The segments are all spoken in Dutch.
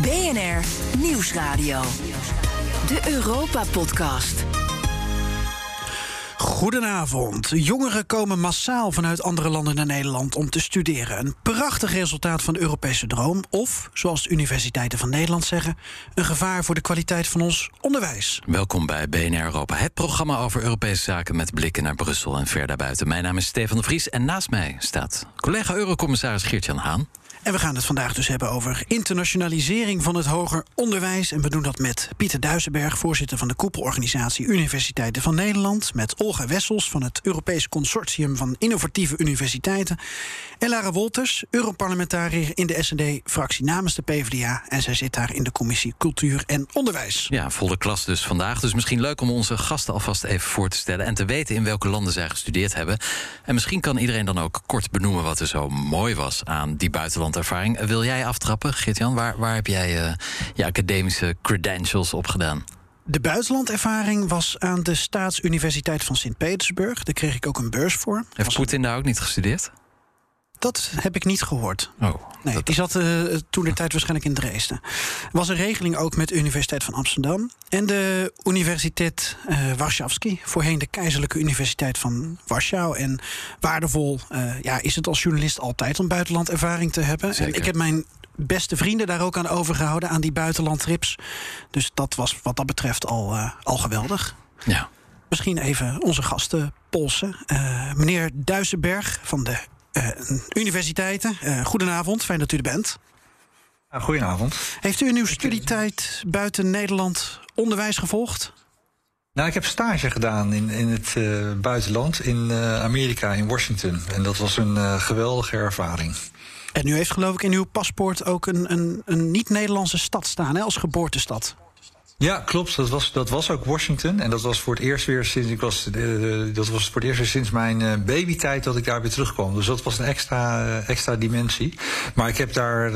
BNR Nieuwsradio. De Europa Podcast. Goedenavond. Jongeren komen massaal vanuit andere landen naar Nederland om te studeren. Een prachtig resultaat van de Europese droom. Of, zoals de universiteiten van Nederland zeggen, een gevaar voor de kwaliteit van ons onderwijs. Welkom bij BNR Europa, het programma over Europese zaken met blikken naar Brussel en ver daarbuiten. Mijn naam is Stefan de Vries en naast mij staat collega Eurocommissaris Geert-Jan Haan. En we gaan het vandaag dus hebben over internationalisering van het hoger onderwijs. En we doen dat met Pieter Duisenberg, voorzitter van de koepelorganisatie Universiteiten van Nederland. Met Olga Wessels van het Europees Consortium van Innovatieve Universiteiten. En Lara Wolters, Europarlementariër in de SD-fractie namens de PvdA. En zij zit daar in de commissie Cultuur en Onderwijs. Ja, volle klas dus vandaag. Dus misschien leuk om onze gasten alvast even voor te stellen. En te weten in welke landen zij gestudeerd hebben. En misschien kan iedereen dan ook kort benoemen wat er zo mooi was aan die buitenland ervaring. Wil jij aftrappen, Geert-Jan? Waar, waar heb jij uh, je academische credentials op gedaan? De buitenlandervaring was aan de Staatsuniversiteit van Sint-Petersburg. Daar kreeg ik ook een beurs voor. Heeft Poetin daar ook niet gestudeerd? Dat heb ik niet gehoord. Oh, nee, die zat uh, toen de tijd waarschijnlijk in Dresden. Er was een regeling ook met de Universiteit van Amsterdam en de Universiteit uh, Warszawski, voorheen de Keizerlijke Universiteit van Warschau. En waardevol uh, ja, is het als journalist altijd om buitenlandervaring te hebben. Zeker. En ik heb mijn beste vrienden daar ook aan overgehouden, aan die buitenlandtrips. Dus dat was wat dat betreft al, al geweldig. Ja. Misschien even onze gasten polsen. meneer Duisenberg van de uh, universiteiten. Uh, goedenavond, fijn dat u er bent. Goedenavond. Heeft u in uw studietijd buiten Nederland onderwijs gevolgd? Nou, ik heb stage gedaan in, in het uh, buitenland, in Amerika, in Washington. En dat was een geweldige ervaring. En u heeft geloof ik in uw paspoort ook een, een, een niet-Nederlandse stad staan, hè, als geboortestad. Ja, klopt. Dat was, dat was ook Washington. En dat was voor het eerst weer sinds ik was. Uh, dat was voor het eerst weer sinds mijn uh, babytijd dat ik daar weer terugkwam. Dus dat was een extra, extra dimensie. Maar ik heb daar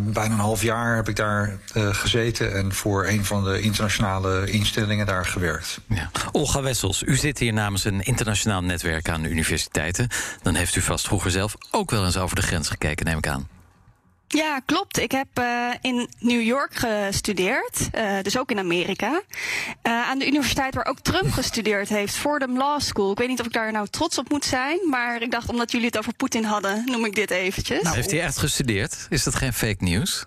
bijna een half jaar heb ik daar gezeten en voor een van de internationale instellingen daar gewerkt. Ja. Olga Wessels, u zit hier namens een internationaal netwerk aan de universiteiten. Dan heeft u vast vroeger zelf ook wel eens over de grens gekeken, neem ik aan. Ja, klopt. Ik heb uh, in New York gestudeerd, uh, dus ook in Amerika. Uh, aan de universiteit waar ook Trump gestudeerd heeft, Fordham Law School. Ik weet niet of ik daar nou trots op moet zijn, maar ik dacht omdat jullie het over Poetin hadden, noem ik dit eventjes. Nou, heeft hij echt gestudeerd? Is dat geen fake news?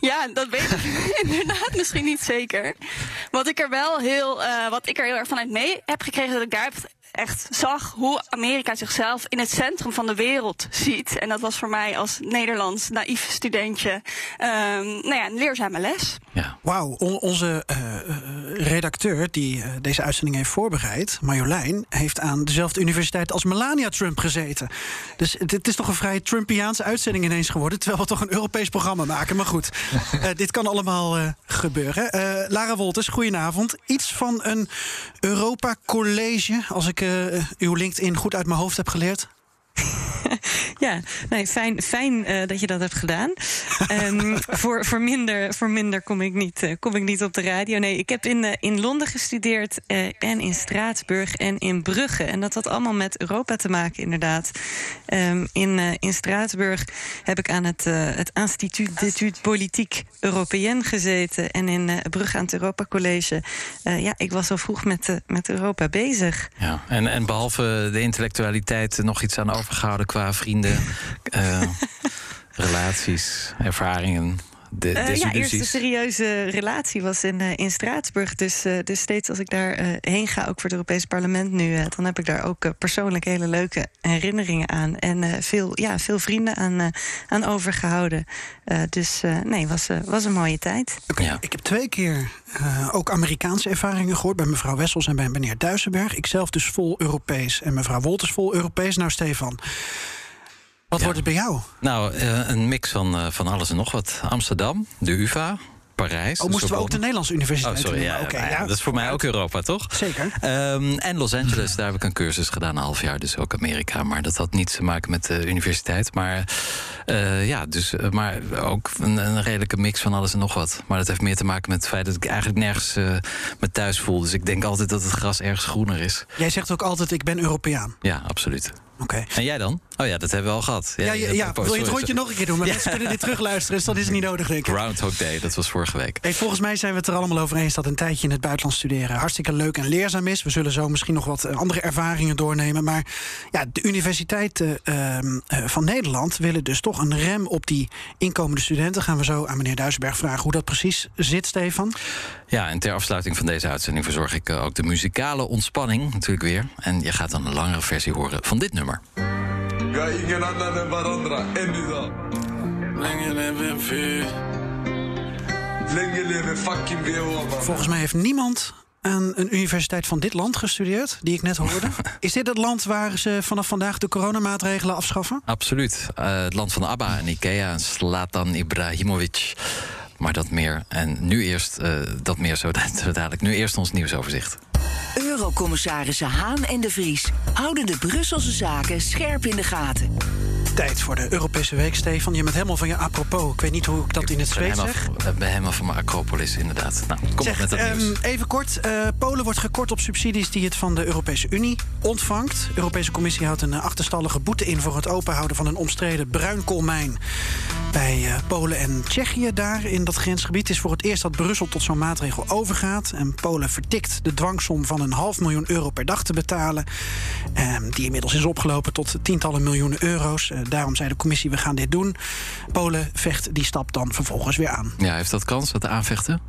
Ja, dat weet ik inderdaad misschien niet zeker. Wat ik er wel heel, uh, wat ik er heel erg vanuit mee heb gekregen, dat ik daar echt zag hoe Amerika zichzelf in het centrum van de wereld ziet. En dat was voor mij als Nederlands naïef studentje um, nou ja, een leerzame les. Ja. Wauw, on onze uh, redacteur die uh, deze uitzending heeft voorbereid, Marjolein, heeft aan dezelfde universiteit als Melania Trump gezeten. Dus het is toch een vrij Trumpiaanse uitzending ineens geworden, terwijl we toch een Europees programma maken. Maar goed, dit kan allemaal gebeuren. Lara Wolters, goedenavond. Iets van een Europa College, als ik uh, uw LinkedIn goed uit mijn hoofd heb geleerd? ja, nee, fijn, fijn uh, dat je dat hebt gedaan. um, voor, voor, minder, voor minder kom ik, niet, uh, kom ik niet op de radio. Nee, ik heb in, uh, in Londen gestudeerd en in Straatsburg en in Brugge. En dat had allemaal met Europa te maken, inderdaad. Um, in, in Straatsburg heb ik aan het, het Instituut d'études politiques européenne gezeten. En in Brugge aan het Europa College. ja, ik was al vroeg met, met Europa bezig. Ja, en, en behalve de intellectualiteit nog iets aan overgehouden qua vrienden, uh, relaties, ervaringen. De, uh, ja, eerste serieuze relatie was in, uh, in Straatsburg. Dus, uh, dus steeds als ik daar heen ga, ook voor het Europees Parlement nu, dan heb ik daar ook persoonlijk hele leuke herinneringen aan. En veel, ja, veel vrienden aan, aan overgehouden. dus nee, was, was een mooie tijd. Okay, ja. Ik heb twee keer ook Amerikaanse ervaringen gehoord bij mevrouw Wessels en bij meneer Duisenberg. Ikzelf dus vol Europees en mevrouw Wolters vol Europees. Nou, Stefan. Wat wordt het bij jou? Nou, uh, een mix van, uh, van alles en nog wat. Amsterdam, de UvA, Parijs. Oh, moesten we ook de Nederlandse universiteit Oh, sorry. Ja, okay, ja, ja, dat is voor mij ook Europa, toch? Zeker. Um, en Los Angeles, daar heb ik een cursus gedaan, een half jaar. Dus ook Amerika. Maar dat had niets te maken met de universiteit. Maar uh, ja, dus, maar ook een, een, redelijke mix van alles en nog wat. Maar dat heeft meer te maken met het feit dat ik eigenlijk nergens uh, me thuis voel. Dus ik denk altijd dat het gras ergens groener is. Jij zegt ook altijd, ik ben Europeaan. Ja, absoluut. Oké. Okay. En jij dan? Oh ja, dat hebben we al gehad. Ja, ja, ja. wil je het rondje nog een keer doen? Maar mensen kunnen dit terugluisteren, dus dat is niet nodig, denk ik. Groundhog Day, dat was vorige week. Hey, volgens mij zijn we het er allemaal over eens dat een tijdje in het buitenland studeren hartstikke leuk en leerzaam is. We zullen zo misschien nog wat andere ervaringen doornemen. Maar ja, de universiteiten uh, uh, van Nederland willen dus toch een rem op die inkomende studenten. Gaan we zo aan meneer Duisenberg vragen hoe dat precies zit, Stefan. Ja, en ter afsluiting van deze uitzending verzorg ik ook de muzikale ontspanning natuurlijk weer. En je gaat dan een langere versie horen van dit nummer. Ja, ingen annan än varandra än idag. Länge leve vi. Länge leve fucking VH. Volgens mij heeft niemand aan een universiteit van dit land gestudeerd, die ik net hoorde. Is dit het land waar ze vanaf vandaag de coronamaatregelen afschaffen? Absoluut. Uh, het land van ABBA en Ikea en Slatan Ibrahimovic. Maar dat meer. En nu eerst, uh, dat meer zo dadelijk. Nu eerst ons nieuwsoverzicht. Eurocommissarissen Haan en de Vries houden de Brusselse zaken scherp in de gaten. Tijd voor de Europese week, Stefan. Je bent helemaal van je apropos. Ik weet niet hoe ik dat in het Zweeds zeg. Ik ben helemaal van mijn Acropolis, inderdaad. Nou, kom zeg, op met dat um, nieuws. Even kort. Uh, Polen wordt gekort op subsidies die het van de Europese Unie ontvangt. De Europese Commissie houdt een achterstallige boete in... voor het openhouden van een omstreden bruinkoolmijn... bij uh, Polen en Tsjechië daar in dat grensgebied. Het is voor het eerst dat Brussel tot zo'n maatregel overgaat. En Polen vertikt de dwangsom van een half miljoen euro per dag te betalen. Um, die inmiddels is opgelopen tot tientallen miljoenen euro's. Uh, daarom zei de commissie, we gaan dit doen. Polen vecht die stap dan vervolgens weer aan. Ja, heeft dat kans, dat aanvechten?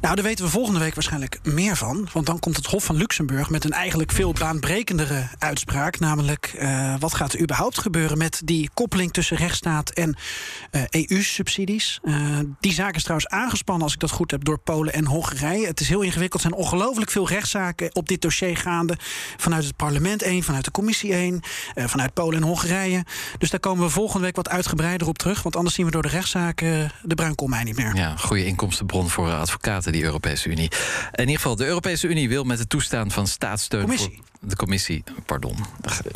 Nou, daar weten we volgende week waarschijnlijk meer van. Want dan komt het Hof van Luxemburg met een eigenlijk veel baanbrekendere uitspraak. Namelijk, uh, wat gaat er überhaupt gebeuren met die koppeling tussen rechtsstaat en uh, EU-subsidies? Uh, die zaak is trouwens aangespannen, als ik dat goed heb, door Polen en Hongarije. Het is heel ingewikkeld. Er zijn ongelooflijk veel rechtszaken op dit dossier gaande. Vanuit het parlement één, vanuit de commissie één, vanuit Polen en Hongarije. Dus daar komen we volgende week wat uitgebreider op terug. Want anders zien we door de rechtszaken de bruinkoolmijn niet meer. Ja, goede inkomstenbron voor advocaten, die Europese Unie. In ieder geval, de Europese Unie wil met het toestaan van staatssteun... Commissie. Voor de commissie, pardon.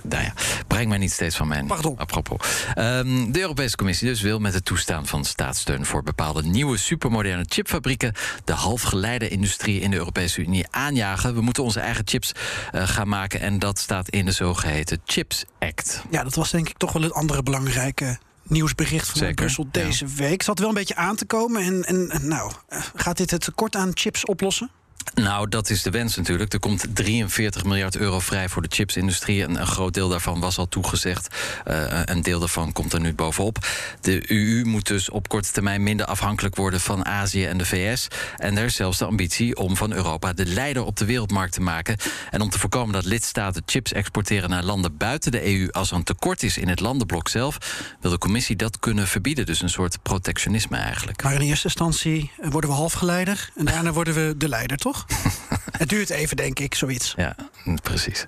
Nou ja, breng mij niet steeds van mijn pardon. apropos. Um, de Europese Commissie dus wil met het toestaan van staatssteun... voor bepaalde nieuwe supermoderne chipfabrieken... de halfgeleiderindustrie in de Europese Unie aanjagen. We moeten onze eigen chips uh, gaan maken... en dat staat in de zogeheten Chips Act. Ja, dat was denk ik toch wel het andere belangrijke nieuwsbericht van Zeker, Brussel deze ja. week. Zat wel een beetje aan te komen. En, en, en nou, gaat dit het tekort aan chips oplossen? Nou, dat is de wens natuurlijk. Er komt 43 miljard euro vrij voor de chipsindustrie. En een groot deel daarvan was al toegezegd. Uh, een deel daarvan komt er nu bovenop. De EU moet dus op korte termijn minder afhankelijk worden van Azië en de VS. En er is zelfs de ambitie om van Europa de leider op de wereldmarkt te maken. En om te voorkomen dat lidstaten chips exporteren naar landen buiten de EU als er een tekort is in het landenblok zelf, wil de commissie dat kunnen verbieden. Dus een soort protectionisme eigenlijk. Maar in eerste instantie worden we halfgeleider en daarna worden we de leider, toch? Het duurt even, denk ik, zoiets. Ja, precies.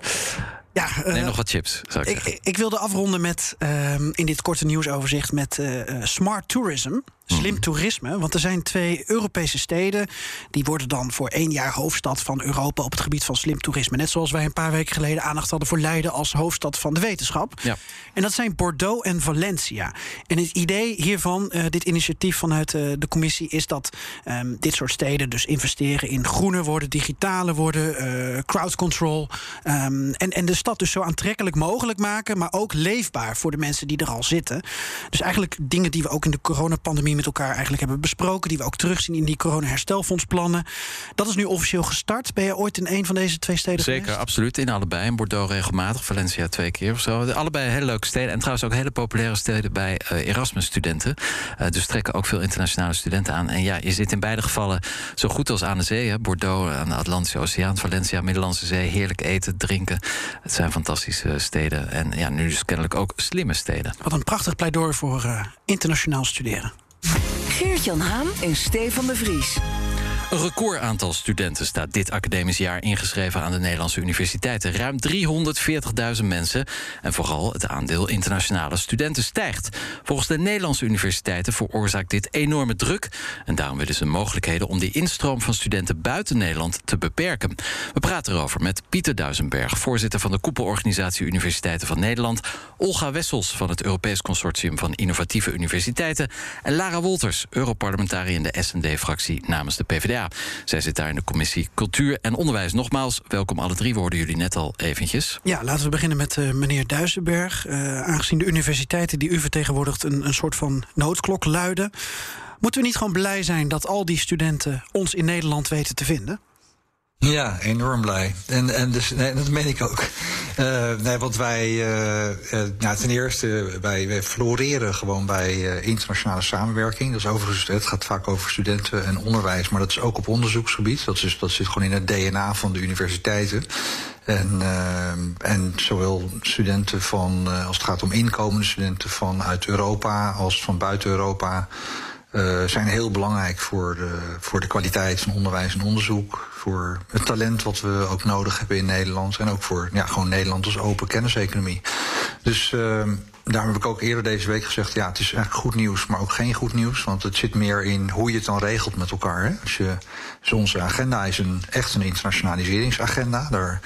Ja, uh, Neem nog wat chips, zou ik, ik, ik wilde afronden met, uh, in dit korte nieuwsoverzicht met uh, smart tourism. Slim toerisme. Want er zijn twee Europese steden. Die worden dan voor één jaar hoofdstad van Europa op het gebied van slim toerisme. Net zoals wij een paar weken geleden aandacht hadden voor Leiden als hoofdstad van de wetenschap. Ja. En dat zijn Bordeaux en Valencia. En het idee hiervan, uh, dit initiatief vanuit uh, de commissie, is dat um, dit soort steden dus investeren in groener worden, digitale worden, uh, crowd control. Um, en, en de stad dus zo aantrekkelijk mogelijk maken, maar ook leefbaar voor de mensen die er al zitten. Dus eigenlijk dingen die we ook in de coronapandemie met elkaar eigenlijk hebben besproken, die we ook terugzien in die corona-herstelfondsplannen. Dat is nu officieel gestart. Ben je ooit in een van deze twee steden Zeker, geweest? absoluut. In allebei. In Bordeaux regelmatig, Valencia twee keer of zo. Allebei hele leuke steden. En trouwens ook hele populaire steden bij uh, Erasmus-studenten. Uh, dus trekken ook veel internationale studenten aan. En ja, je zit in beide gevallen zo goed als aan de zee. Hè? Bordeaux aan de Atlantische Oceaan, Valencia, Middellandse Zee. Heerlijk eten, drinken. Het zijn fantastische steden. En ja, nu dus kennelijk ook slimme steden. Wat een prachtig pleidooi voor uh, internationaal studeren. Geert-Jan Haan en Stefan de Vries. Een record aantal studenten staat dit academisch jaar ingeschreven aan de Nederlandse universiteiten. Ruim 340.000 mensen. En vooral het aandeel internationale studenten stijgt. Volgens de Nederlandse universiteiten veroorzaakt dit enorme druk. En daarom willen ze mogelijkheden om die instroom van studenten buiten Nederland te beperken. We praten erover met Pieter Duisenberg, voorzitter van de koepelorganisatie Universiteiten van Nederland. Olga Wessels van het Europees Consortium van Innovatieve Universiteiten. En Lara Wolters, Europarlementariër in de SD-fractie namens de PvdA. Zij zit daar in de commissie Cultuur en Onderwijs. Nogmaals, welkom alle drie, worden jullie net al eventjes. Ja, laten we beginnen met uh, meneer Duisenberg. Uh, aangezien de universiteiten die u vertegenwoordigt een, een soort van noodklok luiden... moeten we niet gewoon blij zijn dat al die studenten ons in Nederland weten te vinden? Ja, enorm blij. En, en dus, nee, dat meen ik ook. Uh, nee, want wij, uh, uh, nou, ten eerste, wij, wij floreren gewoon bij internationale samenwerking. Dat is overigens, het gaat vaak over studenten en onderwijs, maar dat is ook op onderzoeksgebied. Dat, is, dat zit gewoon in het DNA van de universiteiten. En, en zowel studenten van, als het gaat om inkomende studenten vanuit Europa als van buiten Europa. Uh, zijn heel belangrijk voor de, voor de kwaliteit van onderwijs en onderzoek. Voor het talent wat we ook nodig hebben in Nederland. En ook voor ja, gewoon Nederland als open kenniseconomie. Dus uh, daarom heb ik ook eerder deze week gezegd... ja, het is eigenlijk goed nieuws, maar ook geen goed nieuws. Want het zit meer in hoe je het dan regelt met elkaar. Hè? Als je, dus onze agenda is een, echt een internationaliseringsagenda. Daar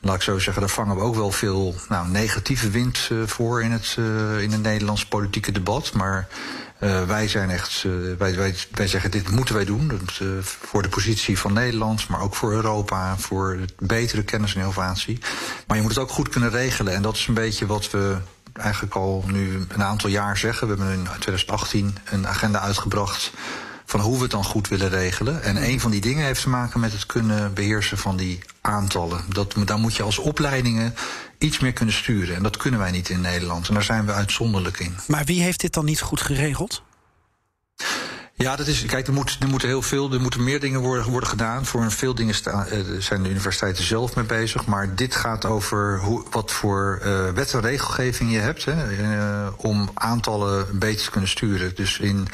laat ik zo zeggen, daar vangen we ook wel veel nou, negatieve wind uh, voor in het, uh, in het Nederlands politieke debat. Maar wij zijn echt, wij, wij, wij zeggen dit moeten wij doen. Dat, voor de positie van Nederland, maar ook voor Europa, voor betere kennis en innovatie. Maar je moet het ook goed kunnen regelen. En dat is een beetje wat we eigenlijk al nu een aantal jaar zeggen. We hebben in 2018 een agenda uitgebracht van hoe we het dan goed willen regelen. En een van die dingen heeft te maken met het kunnen beheersen van die aantallen. Dat, daar moet je als opleidingen iets meer kunnen sturen. En dat kunnen wij niet in Nederland. En daar zijn we uitzonderlijk in. Maar wie heeft dit dan niet goed geregeld? Ja, dat is. Kijk, er, moet, er moeten heel veel, er moeten meer dingen worden, worden gedaan. Voor veel dingen sta, uh, zijn de universiteiten zelf mee bezig. Maar dit gaat over hoe, wat voor uh, wet en regelgeving je hebt. Hè, uh, om aantallen beetje te kunnen sturen. Dus in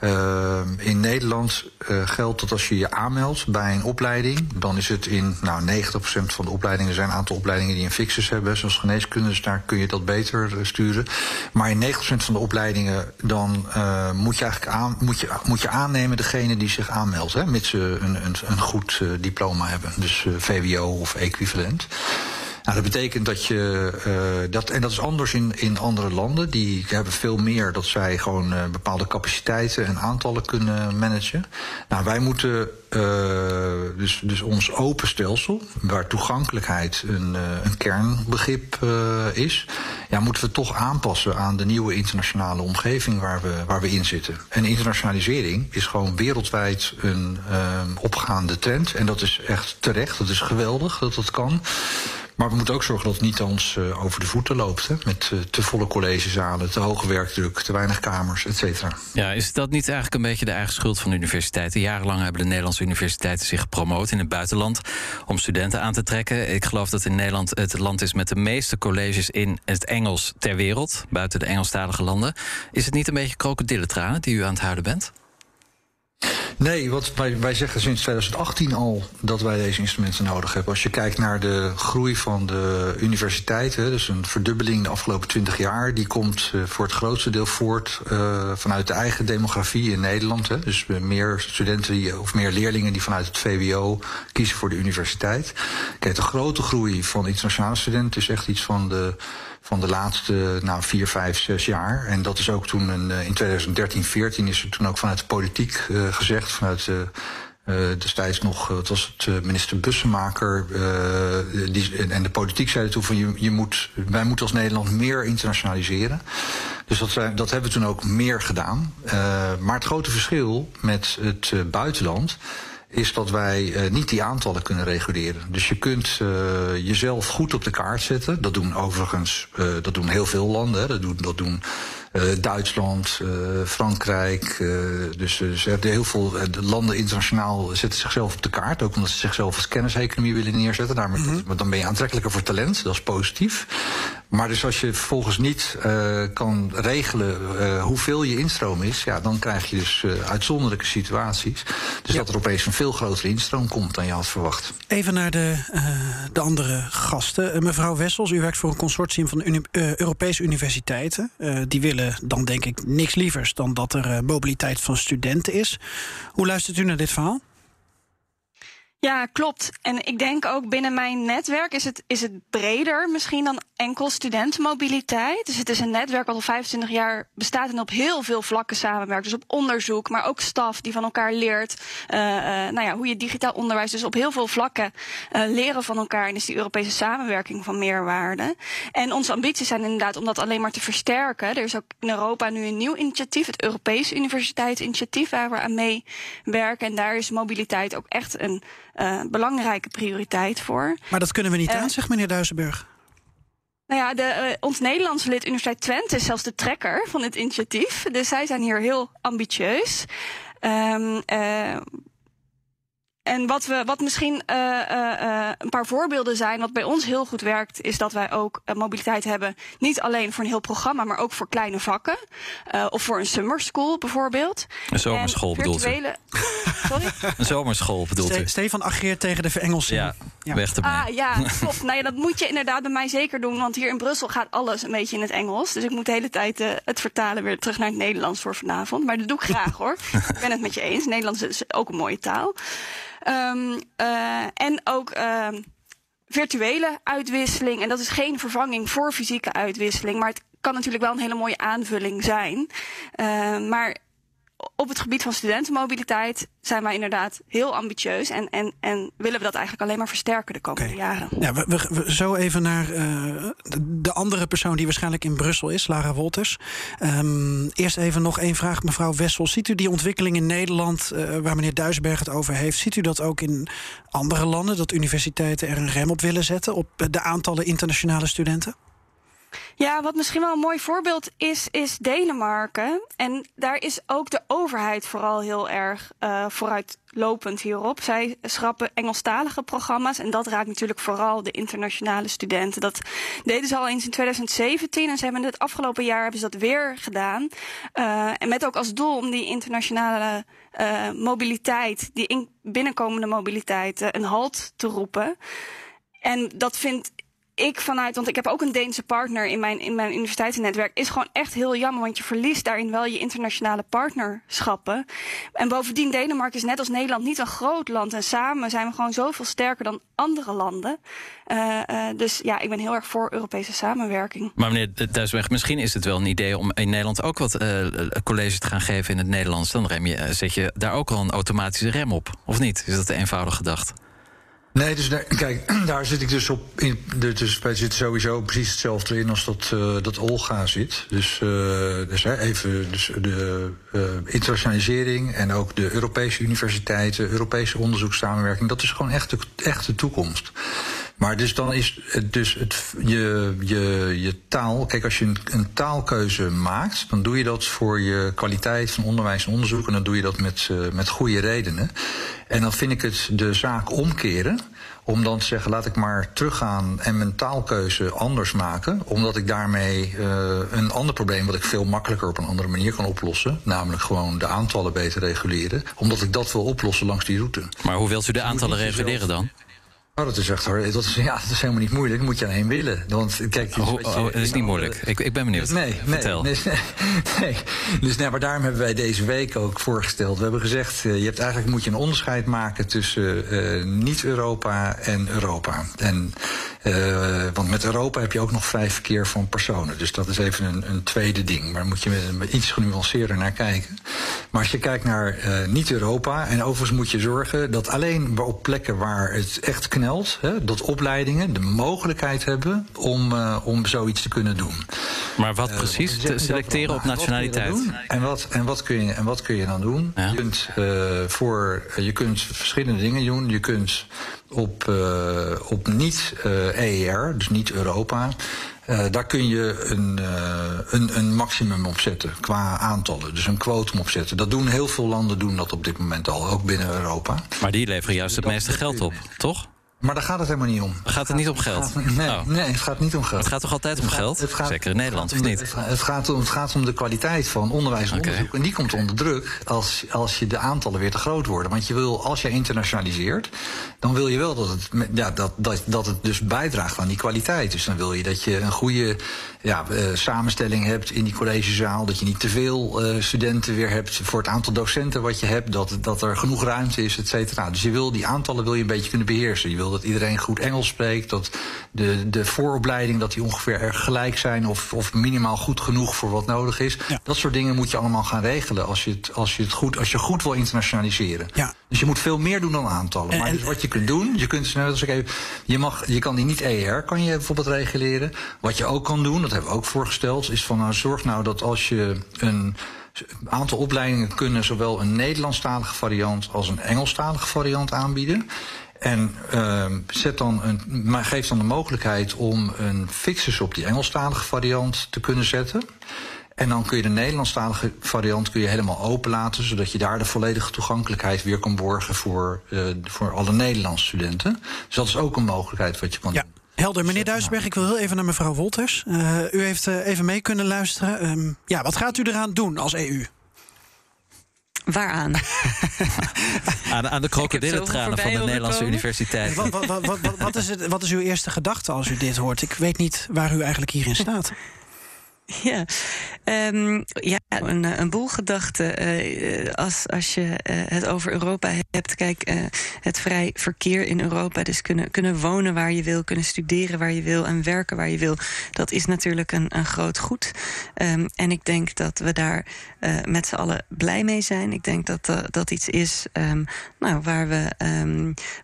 uh, in Nederland uh, geldt dat als je je aanmeldt bij een opleiding, dan is het in nou, 90% van de opleidingen zijn een aantal opleidingen die een fixus hebben, zoals geneeskunde, dus daar kun je dat beter uh, sturen. Maar in 90% van de opleidingen dan uh, moet je eigenlijk aan, moet je, moet je aannemen degene die zich aanmeldt, hè, mits ze een, een, een goed diploma hebben, dus VWO of equivalent. Nou, dat betekent dat je. Uh, dat, en dat is anders in, in andere landen. Die hebben veel meer dat zij gewoon uh, bepaalde capaciteiten en aantallen kunnen managen. Nou, wij moeten uh, dus, dus ons open stelsel, waar toegankelijkheid een, een kernbegrip is, ja, moeten we toch aanpassen aan de nieuwe internationale omgeving waar we, waar we in zitten. En internationalisering is gewoon wereldwijd een opgaande trend. En dat is echt terecht, dat is geweldig dat dat kan. Maar we moeten ook zorgen dat het niet ons uh, over de voeten loopt. Hè? Met uh, te volle collegezalen, te hoge werkdruk, te weinig kamers, et cetera. Ja, is dat niet eigenlijk een beetje de eigen schuld van de universiteiten? Jarenlang hebben de Nederlandse universiteiten zich gepromoot in het buitenland om studenten aan te trekken. Ik geloof dat in Nederland het land is met de meeste colleges in het Engels ter wereld, buiten de Engelstalige landen. Is het niet een beetje krokodillentranen die u aan het huilen bent? Nee, wat wij, wij zeggen sinds 2018 al dat wij deze instrumenten nodig hebben. Als je kijkt naar de groei van de universiteiten, dus een verdubbeling de afgelopen 20 jaar, die komt uh, voor het grootste deel voort uh, vanuit de eigen demografie in Nederland. Hè. Dus meer studenten of meer leerlingen die vanuit het VWO kiezen voor de universiteit. Kijk, de grote groei van internationale studenten is echt iets van de van de laatste nou, vier, vijf, zes jaar. En dat is ook toen een, in 2013, 14 is er toen ook vanuit de politiek uh, gezegd, vanuit de. Uh, destijds nog, wat was het, minister Bussemaker. Die, en de politiek zeiden toen van je, je moet, wij moeten als Nederland meer internationaliseren. Dus dat, zijn, dat hebben we toen ook meer gedaan. Maar het grote verschil met het buitenland is dat wij uh, niet die aantallen kunnen reguleren. Dus je kunt uh, jezelf goed op de kaart zetten. Dat doen overigens uh, dat doen heel veel landen. Dat doen, dat doen Duitsland, Frankrijk. dus, dus heel veel landen internationaal zetten zichzelf op de kaart. Ook omdat ze zichzelf als kenniseconomie willen neerzetten. Daarmee, mm -hmm. Dan ben je aantrekkelijker voor talent. Dat is positief. Maar dus als je vervolgens niet uh, kan regelen uh, hoeveel je instroom is, ja, dan krijg je dus uh, uitzonderlijke situaties. Dus ja. dat er opeens een veel grotere instroom komt dan je had verwacht. Even naar de, de andere gasten. mevrouw Wessels, u werkt voor een consortium van uni Europese universiteiten. die willen dan denk ik niks lievers dan dat er mobiliteit van studenten is. Hoe luistert u naar dit verhaal? Ja, klopt. En ik denk ook binnen mijn netwerk is het, is het breder misschien dan enkel studentenmobiliteit. Dus het is een netwerk wat al 25 jaar bestaat en op heel veel vlakken samenwerkt. Dus op onderzoek, maar ook staf die van elkaar leert. Uh, nou ja, hoe je digitaal onderwijs, dus op heel veel vlakken uh, leren van elkaar. En is die Europese samenwerking van meerwaarde. En onze ambities zijn inderdaad om dat alleen maar te versterken. Er is ook in Europa nu een nieuw initiatief, het Europese Universiteitsinitiatief, waar we aan meewerken. En daar is mobiliteit ook echt een uh, belangrijke prioriteit voor. Maar dat kunnen we niet uh, aan, zegt meneer Duisenberg. Nou ja, de, uh, ons Nederlandse lid Universiteit Twente is zelfs de trekker van dit initiatief. Dus zij zijn hier heel ambitieus. Um, en wat, we, wat misschien uh, uh, een paar voorbeelden zijn, wat bij ons heel goed werkt, is dat wij ook mobiliteit hebben. Niet alleen voor een heel programma, maar ook voor kleine vakken. of voor een summer school bijvoorbeeld. Een zomerschool bedoelt virtuele... Sorry? Een zomerschool bedoelt Ste u? Stefan ageert tegen de verengelsing. Ja, ja. weg ermee. Ah, ja, klopt. nou ja, dat moet je inderdaad bij mij zeker doen. Want hier in Brussel gaat alles een beetje in het Engels. Dus ik moet de hele tijd het vertalen weer terug naar het Nederlands voor vanavond. Maar dat doe ik graag hoor. ik ben het met je eens. Nederlands is ook een mooie taal. Um, uh, en ook uh, virtuele uitwisseling. En dat is geen vervanging voor fysieke uitwisseling. Maar het kan natuurlijk wel een hele mooie aanvulling zijn. Uh, maar op het gebied van studentenmobiliteit zijn wij inderdaad heel ambitieus. En, en, en willen we dat eigenlijk alleen maar versterken de komende okay. jaren. Ja, we, we, we, zo even naar uh, de andere persoon die waarschijnlijk in Brussel is, Lara Wolters. Um, eerst even nog één vraag, mevrouw Wessel. Ziet u die ontwikkeling in Nederland, uh, waar meneer Duisberg het over heeft, ziet u dat ook in andere landen, dat universiteiten er een rem op willen zetten op de aantallen internationale studenten? Ja, wat misschien wel een mooi voorbeeld is, is Denemarken. En daar is ook de overheid vooral heel erg uh, vooruitlopend hierop. Zij schrappen Engelstalige programma's en dat raakt natuurlijk vooral de internationale studenten. Dat deden ze al eens in 2017 en ze hebben het afgelopen jaar hebben ze dat weer gedaan. Uh, en met ook als doel om die internationale uh, mobiliteit, die in binnenkomende mobiliteit, een halt te roepen. En dat vindt ik vanuit, want ik heb ook een Deense partner in mijn, in mijn universiteitsnetwerk, is gewoon echt heel jammer, want je verliest daarin wel je internationale partnerschappen. En bovendien, Denemarken is net als Nederland niet een groot land en samen zijn we gewoon zoveel sterker dan andere landen. Uh, uh, dus ja, ik ben heel erg voor Europese samenwerking. Maar meneer Duisweg, misschien is het wel een idee om in Nederland ook wat uh, college te gaan geven in het Nederlands. Dan rem je, zet je daar ook al een automatische rem op, of niet? Is dat de eenvoudige gedachte? Nee, dus daar, kijk, daar zit ik dus op. In, dus wij zitten sowieso precies hetzelfde in als dat, uh, dat Olga zit. Dus, uh, dus hè, even dus de uh, internationalisering en ook de Europese universiteiten, Europese onderzoekssamenwerking, dat is gewoon echt de, echt de toekomst. Maar dus dan is het dus het, je, je, je taal. Kijk, als je een, een, taalkeuze maakt, dan doe je dat voor je kwaliteit van onderwijs en onderzoek. En dan doe je dat met, uh, met goede redenen. En dan vind ik het de zaak omkeren. Om dan te zeggen, laat ik maar teruggaan en mijn taalkeuze anders maken. Omdat ik daarmee uh, een ander probleem, wat ik veel makkelijker op een andere manier kan oplossen. Namelijk gewoon de aantallen beter reguleren. Omdat ik dat wil oplossen langs die route. Maar hoe wilt u de aantallen reguleren dan? Oh, dat is echt hoor. Dat is, ja, dat is helemaal niet moeilijk. Dat moet je alleen willen. Want kijk, oh, oh, dat is niet moeilijk. Ik, ik ben benieuwd. Nee, Vertel. Nee, nee, nee. Dus nee, maar daarom hebben wij deze week ook voorgesteld. We hebben gezegd, uh, je hebt eigenlijk moet je een onderscheid maken tussen uh, niet-Europa en Europa. En uh, want met Europa heb je ook nog vrij verkeer van personen. Dus dat is even een, een tweede ding. Maar daar moet je iets genuanceerder naar kijken. Maar als je kijkt naar niet-Europa, en overigens moet je zorgen dat alleen op plekken waar het echt knelt, hè, dat opleidingen de mogelijkheid hebben om, uh, om zoiets te kunnen doen. Maar wat precies? Te selecteren op nationaliteit. En wat, en, wat kun je, en wat kun je dan doen? Ja. Je, kunt, voor, je kunt verschillende dingen doen. Je kunt op, op niet-EER, dus niet Europa. Uh, daar kun je een, uh, een, een maximum op zetten qua aantallen. Dus een quotum opzetten. Dat doen heel veel landen doen dat op dit moment al, ook binnen Europa. Maar die leveren juist het meeste geld op, toch? Maar daar gaat het helemaal niet om. Gaat het niet om geld? Nee, Oh. nee, het gaat niet om geld. Het gaat toch altijd om geld? Het gaat- Zeker in Nederland, of het gaat niet? om de- Het gaat, om, het gaat om de kwaliteit van onderwijs en onderzoek. En die komt onder druk als, als je de aantallen weer te groot worden. Want je wil, als je internationaliseert, dan wil je wel dat het, ja, dat, dat, dat het dus bijdraagt aan die kwaliteit. Dus dan wil je dat je een goede ja, eh, samenstelling hebt in die collegezaal. Dat je niet te veel eh, studenten weer hebt voor het aantal docenten wat je hebt. Dat, dat er genoeg ruimte is, et cetera. Dus je wil die aantallen wil je een beetje kunnen beheersen. Je wil dat iedereen goed Engels spreekt. Dat de, de vooropleiding dat die ongeveer erg gelijk zijn. Of, of minimaal goed genoeg voor wat nodig is. Ja. Dat soort dingen moet je allemaal gaan regelen als je het, als je het, goed, als je goed wil internationaliseren. Ja. Dus je moet veel meer doen dan aantallen. En- maar dus wat je kunt doen, je kunt net als ik even, je mag, je kan die niet ER kan je bijvoorbeeld reguleren. Wat je ook kan doen, dat hebben we ook voorgesteld, is van nou zorg nou dat als je een aantal opleidingen kunnen zowel een Nederlandstalige variant als een Engelstalige variant aanbieden. En ehm, zet dan een, maar geef dan de mogelijkheid om een fixus op die Engelstalige variant te kunnen zetten. En dan kun je de Nederlandstalige variant kun je helemaal openlaten, zodat je daar de volledige toegankelijkheid weer kan borgen voor, eh, voor alle Nederlandse studenten. Dus dat is ook een mogelijkheid wat je kan Ja. doen. Helder, meneer Duisberg, ik wil heel even naar mevrouw Wolters. Eh, u heeft eh, even mee kunnen luisteren. Ehm, ja, wat gaat u eraan doen als EU? Waaraan? Aan, aan de krokodillentranen van de Nederlandse komen. universiteit. Wat, wat, wat- wat is het, wat is uw eerste gedachte als u dit hoort? Ik weet niet waar u eigenlijk hierin staat. Ja, Ehm, ja een, eh, een boel gedachten. eh, als, als je eh, het over Europa hebt. Kijk, eh, het vrij verkeer in Europa. Dus kunnen, kunnen wonen waar je wil, kunnen studeren waar je wil en werken waar je wil. Dat is natuurlijk een, een groot goed. Ehm, en ik denk dat we daar eh, met z'n allen blij mee zijn. Ik denk dat eh, dat iets is ehm, nou, waar we,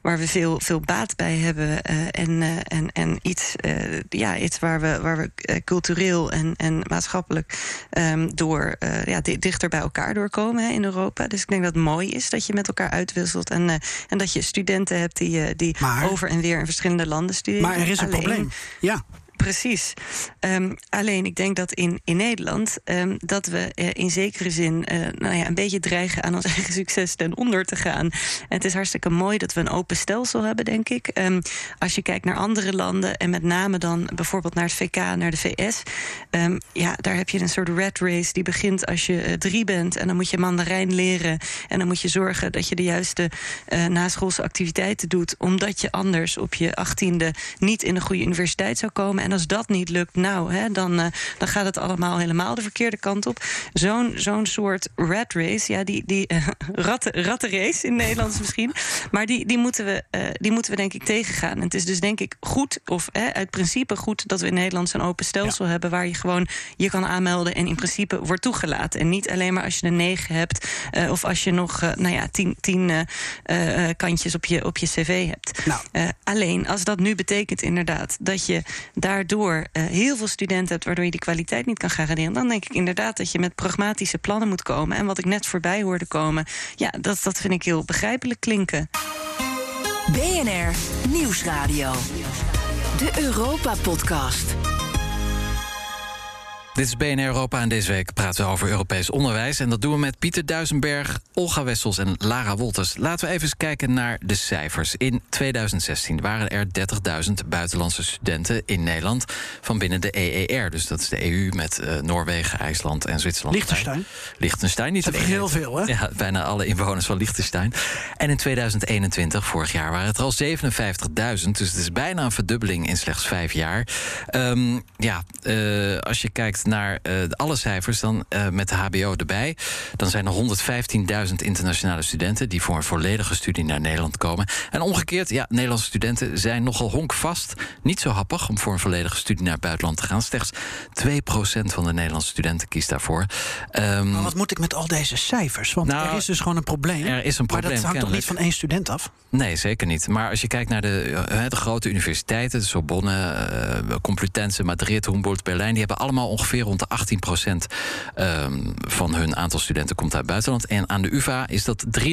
waar we veel, veel baat bij hebben. eh, en, eh, en, en iets, eh, ja, iets waar we, waar we eh, cultureel en, en maatschappelijk ehm, door eh, ja, di- dichter bij elkaar doorkomen hè, in Europa. Dus ik denk dat het mooi is dat je met elkaar uitwisselt. En, eh, en dat je studenten hebt die, eh, die Maar- over en weer in verschillende landen studeren. Maar er is een Alleen- probleem. Ja, Precies. Ehm, alleen ik denk dat in, in Nederland ehm, dat we eh, in zekere zin eh, nou ja, een beetje dreigen aan ons eigen succes ten onder te gaan. En het is hartstikke mooi dat we een open stelsel hebben, denk ik. Ehm, als je kijkt naar andere landen en met name dan bijvoorbeeld naar het VK, naar de VS. ja, daar heb je een soort rat race die begint als je eh, drie bent. En dan moet je Mandarijn leren. En dan moet je zorgen dat je de juiste naschoolse activiteiten doet. Omdat je anders op je achttiende niet in een goede universiteit zou komen. En als dat niet lukt, nou, hè, dan, eh, dan gaat het allemaal helemaal de verkeerde kant op. Zo'n zo'n soort rat race, ja, die, die eh, ratten, rattenrace in het Nederlands misschien. Maar die, die, moeten we, eh, die moeten we denk ik tegengaan. En het is dus denk ik goed, of hè, uit principe goed, dat we in Nederland zo'n open stelsel hebben waar je gewoon je kan aanmelden en in principe wordt toegelaten. En niet alleen maar als je een 9 hebt of als je nog nou ja, tien, tien eh, eh, kantjes op je, op je cv hebt. Nou. Alleen als dat nu betekent inderdaad dat je daardoor eh, heel veel studenten hebt waardoor je die kwaliteit niet kan garanderen, dan denk ik inderdaad dat je met pragmatische plannen moet komen. En wat ik net voorbij hoorde komen, ja, dat, dat vind ik heel begrijpelijk klinken. BNR Nieuwsradio. De Europa Podcast. Dit is BNR Europa en deze week praten we over Europees onderwijs. En dat doen we met Pieter Duisenberg, Olga Wessels en Lara Wolters. Laten we even eens kijken naar de cijfers. In 2016 waren er 30.000 buitenlandse studenten in Nederland van binnen de EER. Dus dat is de EU met eh, Noorwegen, IJsland en Zwitserland. Liechtenstein. Liechtenstein niet te Dat is heel veel, hè? Ja, bijna alle inwoners van Liechtenstein. En in 2021, vorig jaar, waren het er al 57.000. Dus het is bijna een verdubbeling in slechts vijf jaar. Ehm, ja, eh, als je kijkt naar eh, alle cijfers, dan eh, met de HBO erbij, dan zijn er 115.000 internationale studenten die voor een volledige studie naar Nederland komen. En omgekeerd, ja, Nederlandse studenten zijn nogal honkvast. Niet zo happig om voor een volledige studie naar het buitenland te gaan. Slechts 2% van de Nederlandse studenten kiest daarvoor. Ehm, maar wat moet ik met al deze cijfers? Want Nou, er is dus gewoon een probleem. er is een Maar probleem, dat hangt toch niet van één student af? Nee, zeker niet. Maar als je kijkt naar de, eh, de grote universiteiten, de Sorbonne, eh, Complutense, Madrid, Humboldt, Berlijn, die hebben allemaal ongeveer rond de 18% van hun aantal studenten komt uit het buitenland. En aan de UvA is dat 23%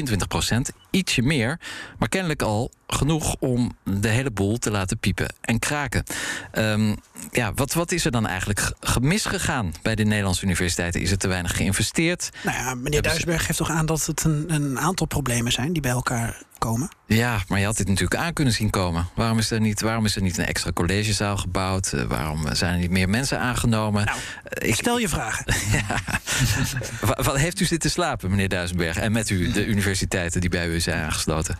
ietsje meer, maar kennelijk al genoeg om de hele boel te laten piepen en kraken. Ehm, ja, wat, wat is er dan eigenlijk ge- misgegaan bij de Nederlandse universiteiten? Is er te weinig geïnvesteerd? Nou ja, meneer Duisberg geeft toch aan dat het een, een aantal problemen zijn die bij elkaar komen. Ja, maar je had dit natuurlijk aan kunnen zien komen. Waarom is er niet, waarom is er niet een extra collegezaal gebouwd? Uh, waarom zijn er niet meer mensen aangenomen? Nou, ik stel je vragen. ja. wat, heeft u zitten slapen, meneer Duisenberg? En met u de universiteiten die bij u zijn aangesloten?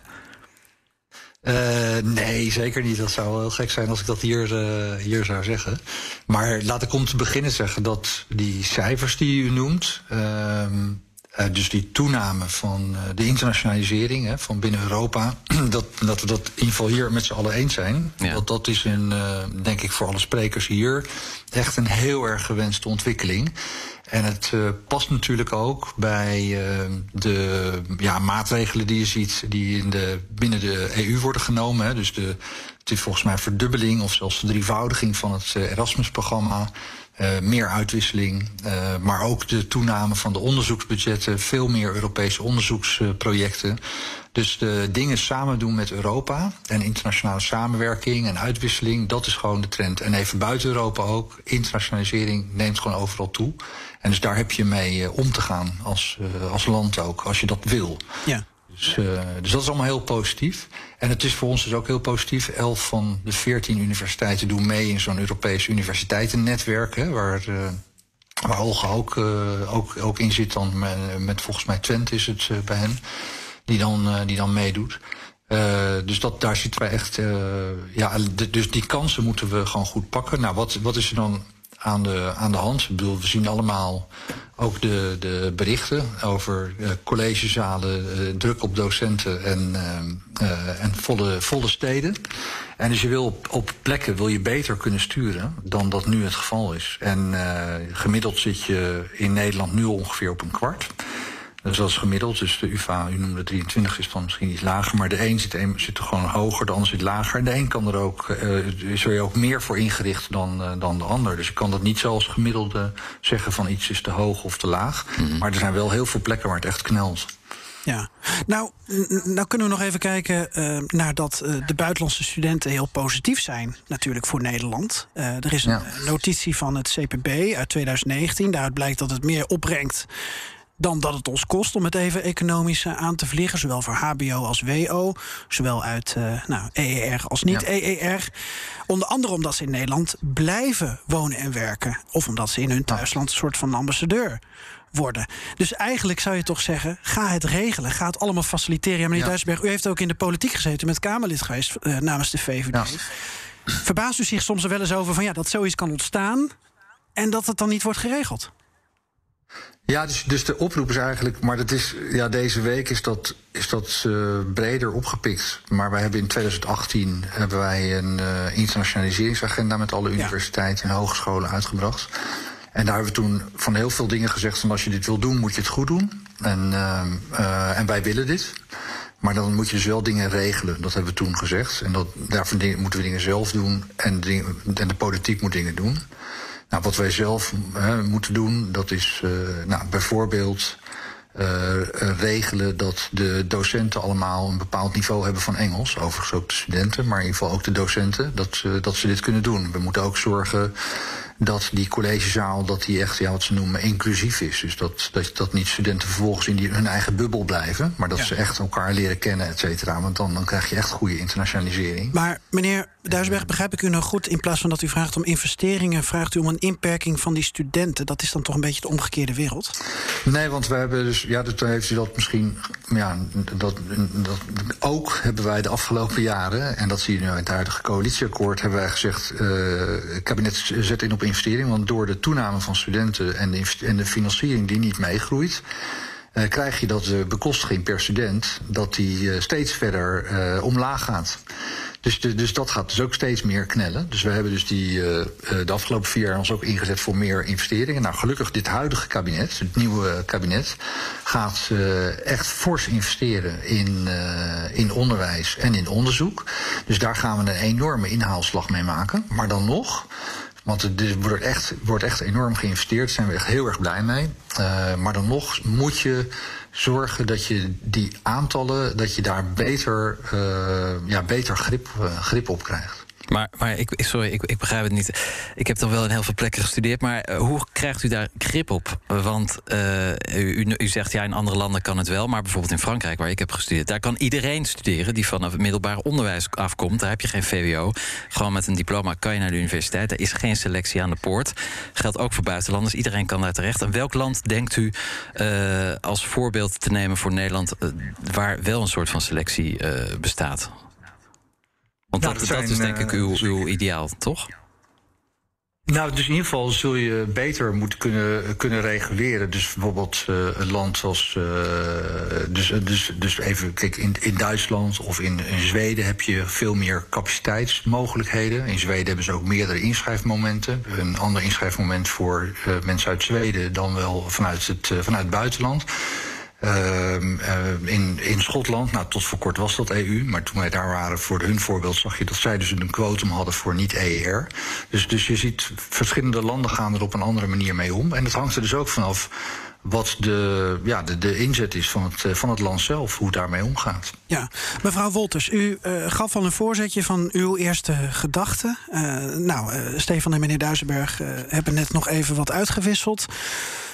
Uh, nee, zeker niet. Dat zou wel heel gek zijn als ik dat hier, uh, hier zou zeggen. Maar laat ik om te beginnen zeggen dat die cijfers die u noemt. Uh, dus die toename van de internationalisering hè, van binnen Europa. dat, dat we dat in ieder geval hier met z'n allen eens zijn. Ja. Dat, dat is een, denk ik voor alle sprekers hier echt een heel erg gewenste ontwikkeling. En het past natuurlijk ook bij de ja, maatregelen die je ziet die in de, binnen de EU worden genomen. Hè. Dus de, het is volgens mij verdubbeling of zelfs verdrievoudiging van het uh, Erasmus-programma. meer uitwisseling, maar ook de toename van de onderzoeksbudgetten, veel meer Europese onderzoeksprojecten. Dus de dingen samen doen met Europa en internationale samenwerking en uitwisseling, dat is gewoon de trend. En even buiten Europa ook, internationalisering neemt gewoon overal toe. En dus daar heb je mee uh, om te gaan als, uh, als land ook, als je dat wil. Ja. Dus, uh, dus dat is allemaal heel positief. En het is voor ons dus ook heel positief. Elf van de veertien universiteiten doen mee in zo'n Europees universiteitennetwerk, hè, waar, waar Olga ook, ook, ook in zit dan met, volgens mij Twente is het bij hen, die dan, die dan meedoet. Uh, dus dat, daar zitten wij echt. Uh, ja, dus die kansen moeten we gewoon goed pakken. Nou, wat, wat is er dan aan de, aan de hand. Ik bedoel, we zien allemaal ook de, de berichten over uh, collegezalen, uh, druk op docenten en, uh, en volle, volle steden. En dus je wil op, op plekken wil je beter kunnen sturen dan dat nu het geval is. En gemiddeld zit je in Nederland nu ongeveer op een kwart. Dus dat is gemiddeld. Dus de UvA, u noemde 23, is dan misschien iets lager. Maar de een zit, een, zit er gewoon hoger, de ander zit lager. En de een kan er ook, uh, is er ook meer voor ingericht dan, uh, dan de ander. Dus je kan dat niet zoals gemiddelde zeggen van iets is te hoog of te laag. Mm -hmm. Maar er zijn wel heel veel plekken waar het echt knelt. Ja, nou, nou kunnen we nog even kijken uh, naar dat uh, de buitenlandse studenten heel positief zijn, natuurlijk voor Nederland. Uh, er is een ja. notitie van het CPB uit 2019. Daaruit blijkt dat het meer opbrengt dan dat het ons kost om het even economisch aan te vliegen. Zowel voor HBO als WO. Zowel uit uh, nou, EER als niet-EER. Onder andere omdat ze in Nederland blijven wonen en werken. Of omdat ze in hun thuisland een soort van ambassadeur worden. Dus eigenlijk zou je toch zeggen: ga het regelen. Ga het allemaal faciliteren. Ja, meneer ja. Duisberg, u heeft ook in de politiek gezeten met Kamerlid geweest uh, namens de VVD. Ja. Verbaast u zich soms er wel eens over van ja, dat zoiets kan ontstaan en dat het dan niet wordt geregeld? Ja, dus, dus de oproep is eigenlijk, maar dat is, ja, deze week is dat, is dat uh, breder opgepikt. Maar wij hebben in 2018 hebben wij een uh, internationaliseringsagenda met alle universiteiten en hogescholen uitgebracht. En daar hebben we toen van heel veel dingen gezegd van als je dit wil doen, moet je het goed doen. En, uh, en wij willen dit. Maar dan moet je dus wel dingen regelen. Dat hebben we toen gezegd. En dat, daarvoor moeten we dingen zelf doen. En, en de politiek moet dingen doen. Nou, wat wij zelf hè, moeten doen, dat is uh, nou, bijvoorbeeld uh, regelen dat de docenten allemaal een bepaald niveau hebben van Engels. Overigens ook de studenten, maar in ieder geval ook de docenten. Dat, uh, dat ze dit kunnen doen. We moeten ook zorgen dat die collegezaal dat die echt ja, wat ze noemen inclusief is. Dus dat, dat, dat niet studenten vervolgens in die, hun eigen bubbel blijven, maar dat ja. ze echt elkaar leren kennen, et cetera. Want dan, dan krijg je echt goede internationalisering. Maar meneer Duisberg, begrijp ik u nou goed, in plaats van dat u vraagt om investeringen, vraagt u om een inperking van die studenten. Dat is dan toch een beetje de omgekeerde wereld? Nee, want we hebben dus, ja, toen heeft u dat misschien, ja, dat, dat ook hebben wij de afgelopen jaren, en dat zie je nu in het huidige coalitieakkoord, hebben wij gezegd, uh, het kabinet zet in op investering. Want door de toename van studenten en de, en de financiering die niet meegroeit. Uh, krijg je dat de bekostiging per student dat die uh, steeds verder uh, omlaag gaat. Dus, dus dat gaat dus ook steeds meer knellen. Dus we hebben dus die, de afgelopen vier jaar ons ook ingezet voor meer investeringen. Nou, gelukkig dit huidige kabinet, het nieuwe kabinet, gaat echt fors investeren in, in onderwijs en in onderzoek. Dus daar gaan we een enorme inhaalslag mee maken. Maar dan nog. Want er wordt echt, wordt echt enorm geïnvesteerd. Daar zijn we echt heel erg blij mee. Uh, maar dan nog moet je zorgen dat je die aantallen, dat je daar beter, uh, ja, beter grip, uh, grip op krijgt. Maar, maar ik, sorry, ik, ik begrijp het niet. Ik heb dan wel in heel veel plekken gestudeerd, maar eh, hoe krijgt u daar grip op? Want uh, u, u, zegt ja, in andere landen kan het wel, maar bijvoorbeeld in Frankrijk, waar ik heb gestudeerd, daar kan iedereen studeren die vanaf het middelbare onderwijs afkomt. Daar heb je geen VWO. Gewoon met een diploma kan je naar de universiteit. Er is geen selectie aan de poort. Geldt ook voor buitenlanders. Iedereen kan daar terecht. En welk land denkt u uh, als voorbeeld te nemen voor Nederland, waar wel een soort van selectie bestaat? Want dat, dat, is denk ik eh, uw, uw ideaal, toch? Nou, dus in ieder geval zul je beter moeten kunnen, kunnen reguleren. Dus bijvoorbeeld uh, een land zoals. Uh, dus, dus, dus even, kijk, in, in Duitsland of in, in Zweden heb je veel meer capaciteitsmogelijkheden. In Zweden hebben ze ook meerdere inschrijfmomenten. Een ander inschrijfmoment voor uh, mensen uit Zweden dan wel vanuit het, vanuit het buitenland. Ehm, eh, in, in Schotland, nou tot voor kort was dat EU, maar toen wij daar waren voor hun voorbeeld zag je dat zij dus een quotum hadden voor niet-EER. Dus, dus je ziet verschillende landen gaan er op een andere manier mee om. En het hangt er dus ook vanaf wat de, ja, de, de inzet is van het, eh, van het land zelf, hoe het daarmee omgaat. Ja, mevrouw Wolters, u uh, gaf al een voorzetje van uw eerste gedachten. Uh, nou, Stefan en meneer Duisenberg hebben net nog even wat uitgewisseld.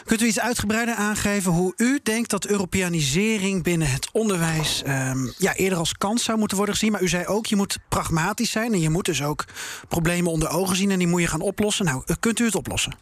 Kunt u iets uitgebreider aangeven hoe u denkt dat Europeanisering binnen het onderwijs ehm, ja, eerder als kans zou moeten worden gezien? Maar u zei ook, je moet pragmatisch zijn en je moet dus ook problemen onder ogen zien en die moet je gaan oplossen. Nou, kunt u het oplossen?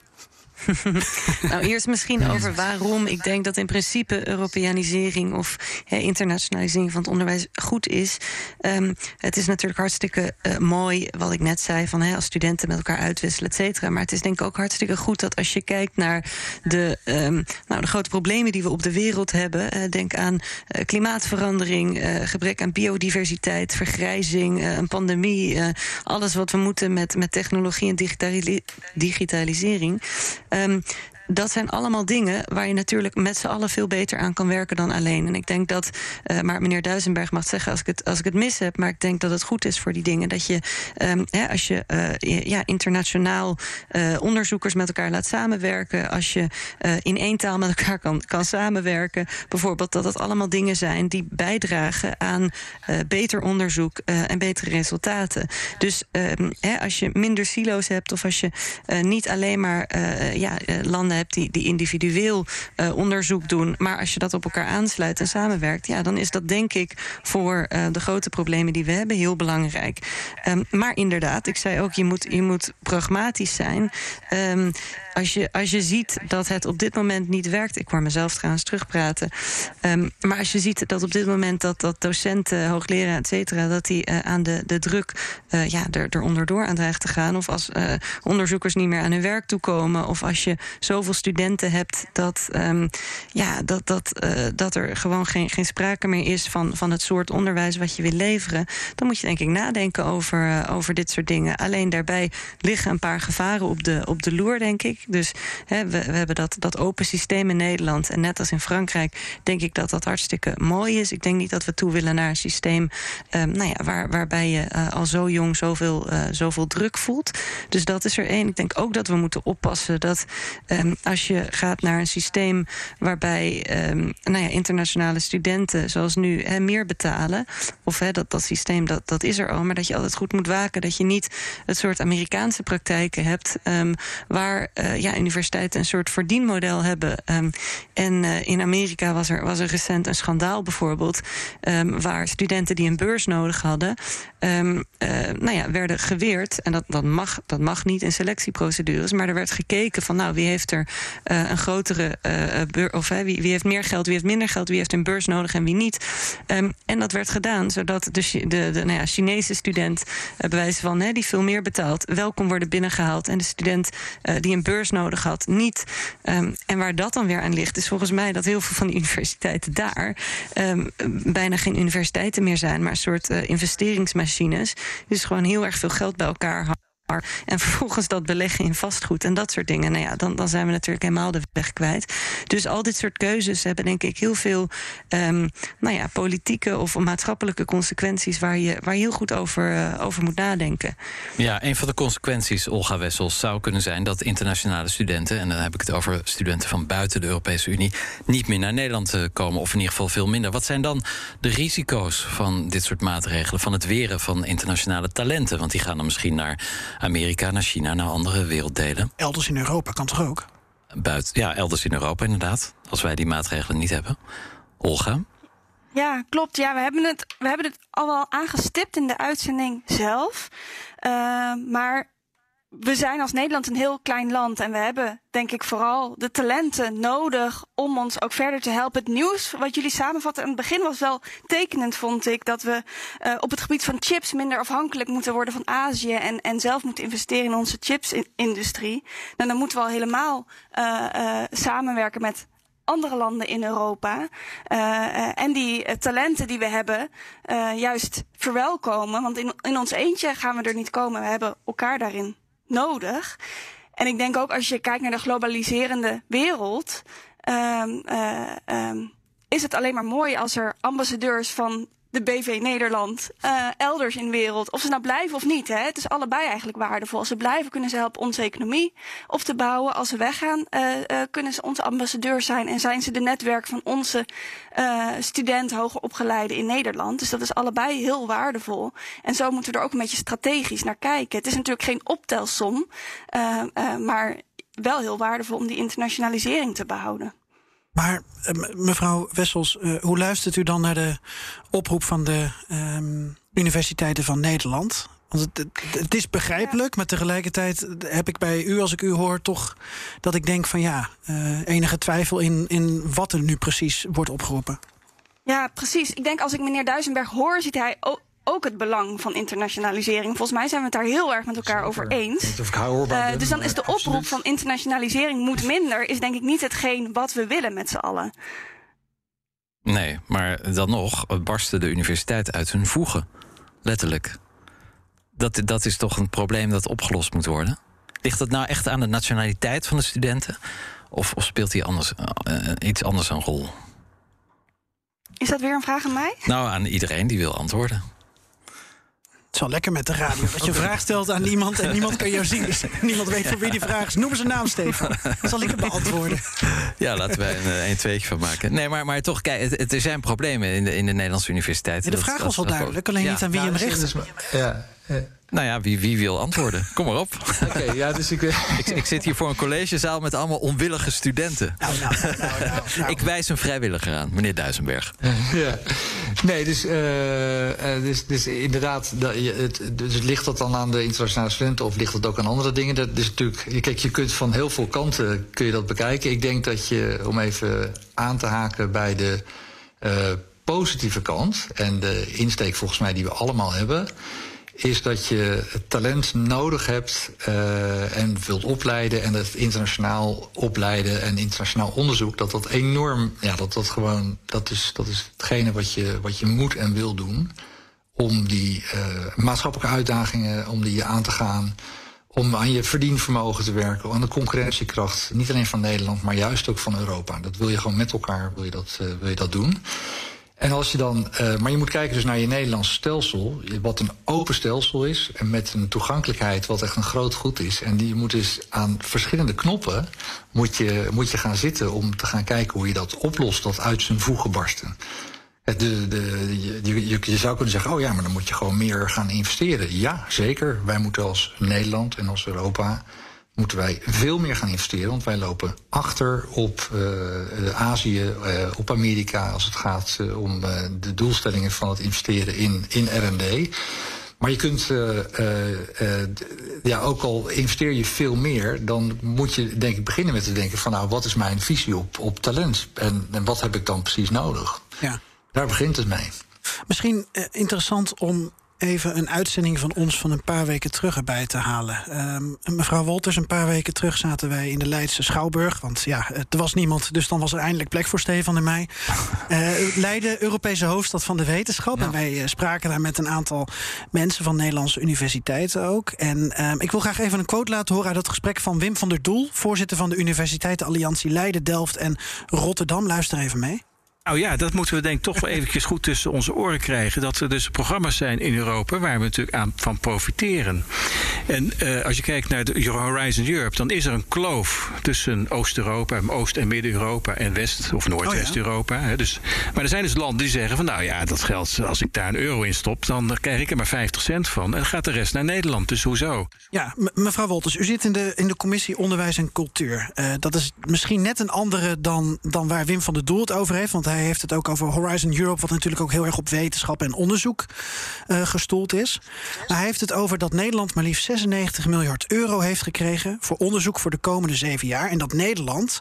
nou, eerst misschien over waarom ik denk dat in principe Europeanisering of internationalisering van het onderwijs goed is. Um, het is natuurlijk hartstikke uh, mooi, wat ik net zei, van als studenten met elkaar uitwisselen, et cetera. Maar het is denk ik ook hartstikke goed dat als je kijkt naar de, um, nou, de grote problemen die we op de wereld hebben, uh, denk aan uh, klimaatverandering, gebrek aan biodiversiteit, vergrijzing, een pandemie, alles wat we moeten met, met technologie en digitalisering. Um, dat zijn allemaal dingen waar je natuurlijk met z'n allen veel beter aan kan werken dan alleen. En ik denk dat, uh, maar meneer Duisenberg mag zeggen als ik, het, als ik het mis heb, maar ik denk dat het goed is voor die dingen. Dat je, um, hè, als je uh, ja, internationaal uh, onderzoekers met elkaar laat samenwerken, als je in één taal met elkaar kan, kan samenwerken, bijvoorbeeld, dat dat allemaal dingen zijn die bijdragen aan beter onderzoek en betere resultaten. Dus um, hè, als je minder silo's hebt of als je niet alleen maar ja, landen hebt die, die individueel uh, onderzoek doen. Maar als je dat op elkaar aansluit en samenwerkt, ja, dan is dat denk ik voor uh, de grote problemen die we hebben heel belangrijk. Um, maar inderdaad, ik zei ook, je moet, je moet pragmatisch zijn. Um, als je, als je ziet dat het op dit moment niet werkt. Ik hoor mezelf trouwens terugpraten. Um, maar als je ziet dat op dit moment dat, dat docenten, hoogleraren, et cetera, dat die uh, aan de, de druk uh, ja, er, er onderdoor aan dreigt te gaan. Of als uh, onderzoekers niet meer aan hun werk toekomen. Of als je zoveel studenten hebt dat, um, ja, dat, dat, dat er gewoon geen, geen sprake meer is van, van het soort onderwijs wat je wil leveren. Dan moet je denk ik nadenken over, over dit soort dingen. Alleen daarbij liggen een paar gevaren op de, op de loer, denk ik. Dus hè, we, we, hebben dat, dat open systeem in Nederland. En net als in Frankrijk denk ik dat dat hartstikke mooi is. Ik denk niet dat we toe willen naar een systeem um, nou ja, waar, waarbij je uh, al zo jong zoveel, uh, zoveel druk voelt. Dus dat is er één. Ik denk ook dat we moeten oppassen dat um, als je gaat naar een systeem waarbij um, nou ja, internationale studenten, zoals nu, hè, meer betalen. Of hè, dat, dat systeem dat, dat is er al. Maar dat je altijd goed moet waken dat je niet het soort Amerikaanse praktijken hebt. waar uh, ja, universiteiten een soort verdienmodel hebben. Um, en uh, in Amerika was er, was er recent een schandaal bijvoorbeeld, um, waar studenten die een beurs nodig hadden, um, uh, nou ja, werden geweerd. En dat, dat, mag, dat mag niet in selectieprocedures, maar er werd gekeken van nou, wie heeft er een grotere beurs, of wie, wie heeft meer geld, wie heeft minder geld, wie heeft een beurs nodig en wie niet. en dat werd gedaan zodat de, de, de nou ja, Chinese student, bij wijze van hè, die veel meer betaalt, wel kon worden binnengehaald. En de student die een beurs nodig had, niet. Um, en waar dat dan weer aan ligt, is volgens mij dat heel veel van die universiteiten daar um, bijna geen universiteiten meer zijn, maar een soort uh, investeringsmachines. Dus gewoon heel erg veel geld bij elkaar En vervolgens dat beleggen in vastgoed en dat soort dingen. Nou ja, dan, dan zijn we natuurlijk helemaal de weg kwijt. Dus al dit soort keuzes hebben denk ik heel veel um, nou ja, politieke of maatschappelijke consequenties waar je, waar je heel goed over, uh, over moet nadenken. Ja, een van de consequenties, Olga Wessels, zou kunnen zijn dat internationale studenten, en dan heb ik het over studenten van buiten de Europese Unie, niet meer naar Nederland uh, komen, of in ieder geval veel minder. Wat zijn dan de risico's van dit soort maatregelen, van het weren van internationale talenten? Want die gaan dan misschien naar Amerika, naar China, naar andere werelddelen. Elders in Europa kan toch ook? Buiten, ja, elders in Europa inderdaad. Als wij die maatregelen niet hebben. Olga? Ja, klopt. Ja, we hebben het, we hebben het al wel aangestipt in de uitzending zelf. Uh, maar we zijn als Nederland een heel klein land en we hebben, denk ik, vooral de talenten nodig om ons ook verder te helpen. Het nieuws wat jullie samenvatten aan het begin was wel tekenend, vond ik, dat we uh, op het gebied van chips minder afhankelijk moeten worden van Azië en, en zelf moeten investeren in onze chipsindustrie. Nou, dan moeten we al helemaal uh, uh, samenwerken met andere landen in Europa. Uh, en die talenten die we hebben, uh, juist verwelkomen. Want in, in ons eentje gaan we er niet komen. We hebben elkaar daarin nodig. En ik denk ook als je kijkt naar de globaliserende wereld, um, uh, um, is het alleen maar mooi als er ambassadeurs van de BV Nederland uh, elders in de wereld. Of ze nou blijven of niet. Hè? Het is allebei eigenlijk waardevol. Als ze blijven kunnen ze helpen onze economie op te bouwen. Als ze weggaan uh, uh, kunnen ze onze ambassadeur zijn. En zijn ze de netwerk van onze studenten hoger opgeleiden in Nederland. Dus dat is allebei heel waardevol. En zo moeten we er ook een beetje strategisch naar kijken. Het is natuurlijk geen optelsom. maar wel heel waardevol om die internationalisering te behouden. Maar uh, mevrouw Wessels, uh, hoe luistert u dan naar de oproep van de um, universiteiten van Nederland? Want het, het, is begrijpelijk, maar tegelijkertijd heb ik bij u, als ik u hoor, toch dat ik denk van ja, uh, enige twijfel in, in wat er nu precies wordt opgeroepen. Ja, precies. Ik denk als ik meneer Duisenberg hoor, ziet hij ook het belang van internationalisering. Volgens mij zijn we het daar heel erg met elkaar Zeker. over eens. Uh, dus dan is de oproep absoluut. van internationalisering moet minder, is denk ik niet hetgeen wat we willen met z'n allen. Nee, maar dan nog barsten de universiteiten uit hun voegen. Letterlijk. Dat, dat is toch een probleem dat opgelost moet worden? Ligt dat nou echt aan de nationaliteit van de studenten? Of, of speelt hier anders, uh, iets anders een rol? Is dat weer een vraag aan mij? Nou, aan iedereen die wil antwoorden. Het is wel lekker met de radio. Dat je een vraag stelt aan iemand en niemand kan jou zien. Dus niemand weet voor wie die vraag is. Noem eens een naam, Stefan. Dan zal ik het beantwoorden. Ja, laten wij een 1 2 van maken. Nee, maar, maar toch, kijk, het, er zijn problemen in de, in de Nederlandse universiteiten. Ja, de vraag dat, was wel duidelijk, alleen ja. niet aan wie ja, hem richt. Ja, ja. Nou ja, wie, wie wil antwoorden? Kom maar op. Oké, okay, ja, dus ik... ik... ik... zit hier voor een collegezaal met allemaal onwillige studenten. Nou, nou, nou, nou, nou. ik wijs een vrijwilliger aan, meneer Duisenberg. ja. Nee, dus, uh, dus, dus inderdaad, dat, het, dus ligt dat dan aan de internationale studenten of ligt dat ook aan andere dingen? Dat is natuurlijk, kijk, je kunt van heel veel kanten kun je dat bekijken. Ik denk dat je, om even aan te haken bij de uh, positieve kant en de insteek volgens mij die we allemaal hebben is dat je talent nodig hebt uh, en wilt opleiden en het internationaal opleiden en internationaal onderzoek, dat dat enorm, ja, dat dat gewoon, dat is, dat is hetgene wat je, wat je moet en wil doen om die uh, maatschappelijke uitdagingen, om die aan te gaan, om aan je verdienvermogen te werken, aan de concurrentiekracht, niet alleen van Nederland, maar juist ook van Europa. Dat wil je gewoon met elkaar, wil je dat, uh, wil je dat doen. En als je dan, uh, maar je moet kijken dus naar je Nederlandse stelsel, wat een open stelsel is en met een toegankelijkheid wat echt een groot goed is. En die moet dus aan verschillende knoppen moet je, moet je gaan zitten om te gaan kijken hoe je dat oplost, dat uit zijn voegen barsten. De, de, je, je zou kunnen zeggen, oh ja, maar dan moet je gewoon meer gaan investeren. Ja, zeker. Wij moeten als Nederland en als Europa moeten wij veel meer gaan investeren. Want wij lopen achter op uh, Azië, uh, op Amerika... als het gaat uh, om de doelstellingen van het investeren in, in R&D. Maar je kunt, ja, ook al investeer je veel meer... dan moet je denk ik beginnen met te denken van... nou, wat is mijn visie op, op talent? En, en wat heb ik dan precies nodig? Ja. Daar begint het mee. Misschien interessant om even een uitzending van ons van een paar weken terug erbij te halen. Ehm, mevrouw Wolters, een paar weken terug zaten wij in de Leidse Schouwburg. Want ja, er was niemand, dus dan was er eindelijk plek voor Stefan en mij. Uh, Leiden, Europese hoofdstad van de wetenschap. En wij spraken daar met een aantal mensen van Nederlandse universiteiten ook. En ehm, ik wil graag even een quote laten horen uit dat gesprek van Wim van der Doel, voorzitter van de Universiteitenalliantie Leiden, Delft en Rotterdam. Luister even mee. Nou ja, dat moeten we denk ik toch wel eventjes goed tussen onze oren krijgen. Dat er dus programma's zijn in Europa waar we natuurlijk aan van profiteren. En uh, als je kijkt naar de Horizon Europe, dan is er een kloof tussen Oost-Europa, Oost- en Midden-Europa en West- of Noordwest-Europa. Oh ja. dus, maar er zijn dus landen die zeggen van nou ja, dat geld, als ik daar een euro in stop, dan krijg ik er maar 50 cent van. En dan gaat de rest naar Nederland. Dus hoezo? Ja, mevrouw Wolters, u zit in de, in de commissie Onderwijs en Cultuur. Uh, dat is misschien net een andere dan, dan waar Wim van der Doel het over heeft. Want hij hij heeft het ook over Horizon Europe, wat natuurlijk ook heel erg op wetenschap en onderzoek uh, gestoeld is. Hij heeft het over dat Nederland maar liefst 96 miljard euro heeft gekregen voor onderzoek voor de komende zeven jaar. En dat Nederland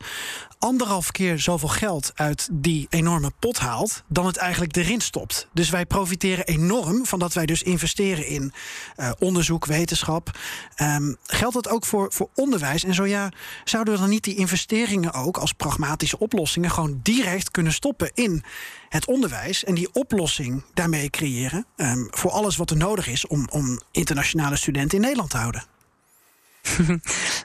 anderhalf keer zoveel geld uit die enorme pot haalt dan het eigenlijk erin stopt. Dus wij profiteren enorm van dat wij dus investeren in uh, onderzoek, wetenschap. Um, geldt dat ook voor, voor onderwijs? En zo ja, zouden we dan niet die investeringen ook als pragmatische oplossingen gewoon direct kunnen stoppen in het onderwijs en die oplossing daarmee creëren um, voor alles wat er nodig is om, om internationale studenten in Nederland te houden?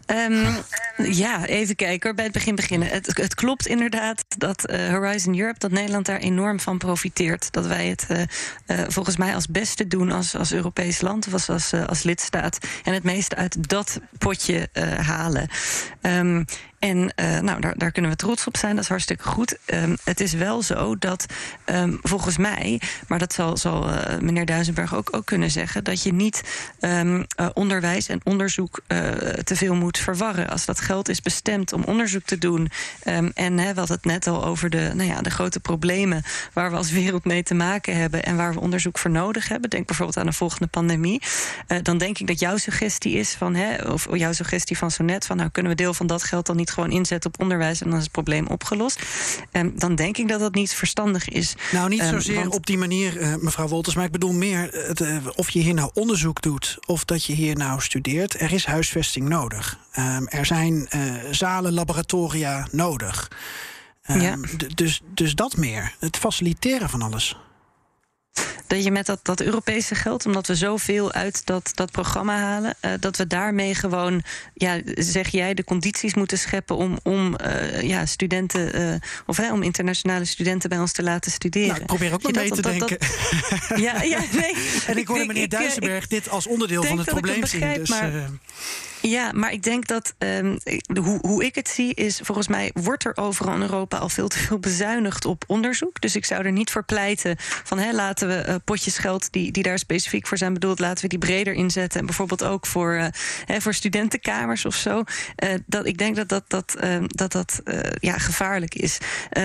um, ja, even kijken bij het begin beginnen. Het, het klopt inderdaad dat uh, Horizon Europe, dat Nederland daar enorm van profiteert. Dat wij het uh, uh, volgens mij als beste doen als, als Europees land of als, als, lidstaat. En het meeste uit dat potje halen. Um, en uh, nou, daar, daar, kunnen we trots op zijn, dat is hartstikke goed. Um, het is wel zo dat um, volgens mij, maar dat zal, zal uh, meneer Duisenberg ook, ook kunnen zeggen, dat je niet um, uh, onderwijs en onderzoek te veel moet verwarren. Als dat geld is bestemd om onderzoek te doen. en hè, we hadden het net al over de, nou ja, de grote problemen waar we als wereld mee te maken hebben en waar we onderzoek voor nodig hebben. Denk bijvoorbeeld aan de volgende pandemie. dan denk ik dat jouw suggestie is van, of jouw suggestie van zo net, van nou kunnen we deel van dat geld dan niet gewoon inzetten op onderwijs en dan is het probleem opgelost. Um, dan denk ik dat dat niet verstandig is. Nou, niet zozeer um, want... op die manier, uh, mevrouw Wolters, maar ik bedoel meer het, uh, of je hier nou onderzoek doet of dat je hier nou studeert. Er is huisvesting nodig. Um, er zijn uh, zalen, laboratoria nodig. Ja. Dus, dus dat meer. Het faciliteren van alles dat je met dat, dat Europese geld, omdat we zoveel uit dat, dat programma halen, uh, dat we daarmee gewoon, ja, zeg jij, de condities moeten scheppen om, om uh, ja, studenten, uh, of hè, om internationale studenten bij ons te laten studeren. Nou, ik probeer ook maar mee te dat, denken. Dat, ja, ja, nee. en ik hoorde meneer Duisenberg dit als onderdeel van het probleem zien. Dus, maar, ja, maar ik denk dat um, hoe, hoe ik het zie is, volgens mij wordt er overal in Europa al veel te veel bezuinigd op onderzoek. Dus ik zou er niet voor pleiten van laten we uh, potjes geld die, die daar specifiek voor zijn bedoeld, laten we die breder inzetten. En bijvoorbeeld ook voor, uh, hè, voor studentenkamers of zo. Uh, dat, ik denk dat dat, dat, dat, dat ja, gevaarlijk is.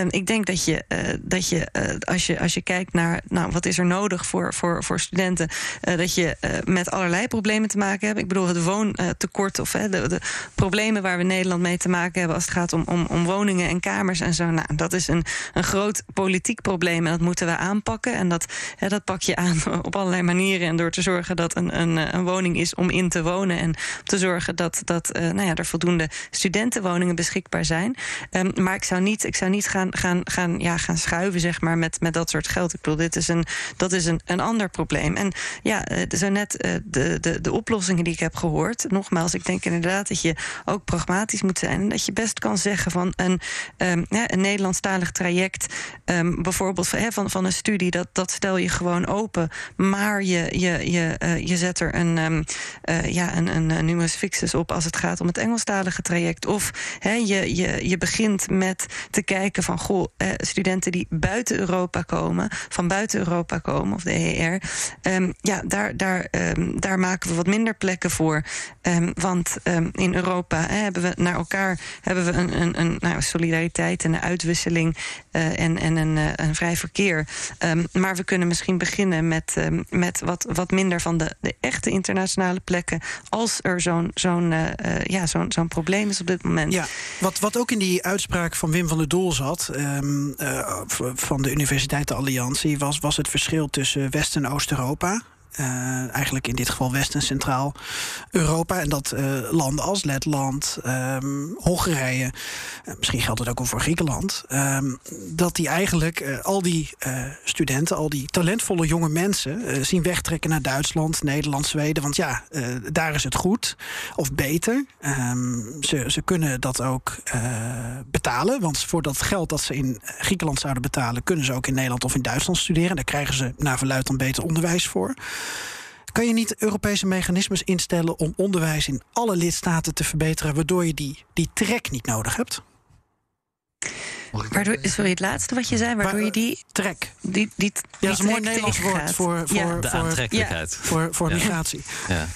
ik denk dat je, dat je als je als je kijkt naar nou, wat is er nodig voor, voor, voor studenten, dat je met allerlei problemen te maken hebt. Ik bedoel, het woontekort of hè, de, problemen waar we Nederland mee te maken hebben als het gaat om, om, om woningen en kamers en zo. Nou, dat is een, een groot politiek probleem en dat moeten we aanpakken. En dat, hè, dat pak je aan op allerlei manieren. En door te zorgen dat een, een, een woning is om in te wonen. En te zorgen dat, dat uh, nou ja, er voldoende studentenwoningen beschikbaar zijn. Um, maar ik zou niet, ik zou niet gaan, gaan, gaan, ja, gaan schuiven zeg maar, met, met dat soort geld. Ik bedoel, dit is een, dat is een, een ander probleem. En ja, zo net uh, de, de, de oplossingen die ik heb gehoord. Nogmaals, ik denk inderdaad dat je ook pragmatisch moet zijn. Dat je best kan zeggen van een, um, een Nederlandstalig traject, um, bijvoorbeeld van, van, van een studie, dat, dat stel je gewoon open. Maar je, je, je, uh, je zet er een, um, ja, een, een, een numerus fixus op als het gaat om het Engelstalige traject. Of he, je, je, je begint met te kijken van goh, uh, studenten die buiten Europa komen, van buiten Europa komen, of de EER. Ja, daar, daar, daar maken we wat minder plekken voor. Want um, in Europa hè, hebben we naar elkaar hebben we een, een, een nou, solidariteit en een uitwisseling uh, en, en een, uh, een vrij verkeer. Um, maar we kunnen misschien beginnen met, um, met wat, wat minder van de, de echte internationale plekken. Als er zo'n zo'n uh, ja, zo'n zo'n probleem is op dit moment. Ja, wat, wat ook in die uitspraak van Wim van der Doel zat, van de Universiteitenalliantie, was, was het verschil tussen West- en Oost-Europa. Eh, eigenlijk in dit geval West- en Centraal-Europa. En dat eh, landen als Letland, ehm, Hongarije, eh, misschien geldt het ook al voor Griekenland, ehm, dat die eigenlijk al die studenten, al die talentvolle jonge mensen zien wegtrekken naar Duitsland, Nederland, Zweden. Want ja, daar is het goed of beter. Ehm, ze, ze kunnen dat ook betalen. Want voor dat geld dat ze in Griekenland zouden betalen, kunnen ze ook in Nederland of in Duitsland studeren. Daar krijgen ze naar verluidt dan beter onderwijs voor. Kan je niet Europese mechanismes instellen om onderwijs in alle lidstaten te verbeteren, waardoor je die, die trek niet nodig hebt? Waardoor, sorry, het laatste wat je zei, waardoor je die... Trek. Die, die, Ja, dat is een mooi Nederlands woord voor, voor, Ja. De voor, aantrekkelijkheid. voor, voor Ja. migratie. Ja.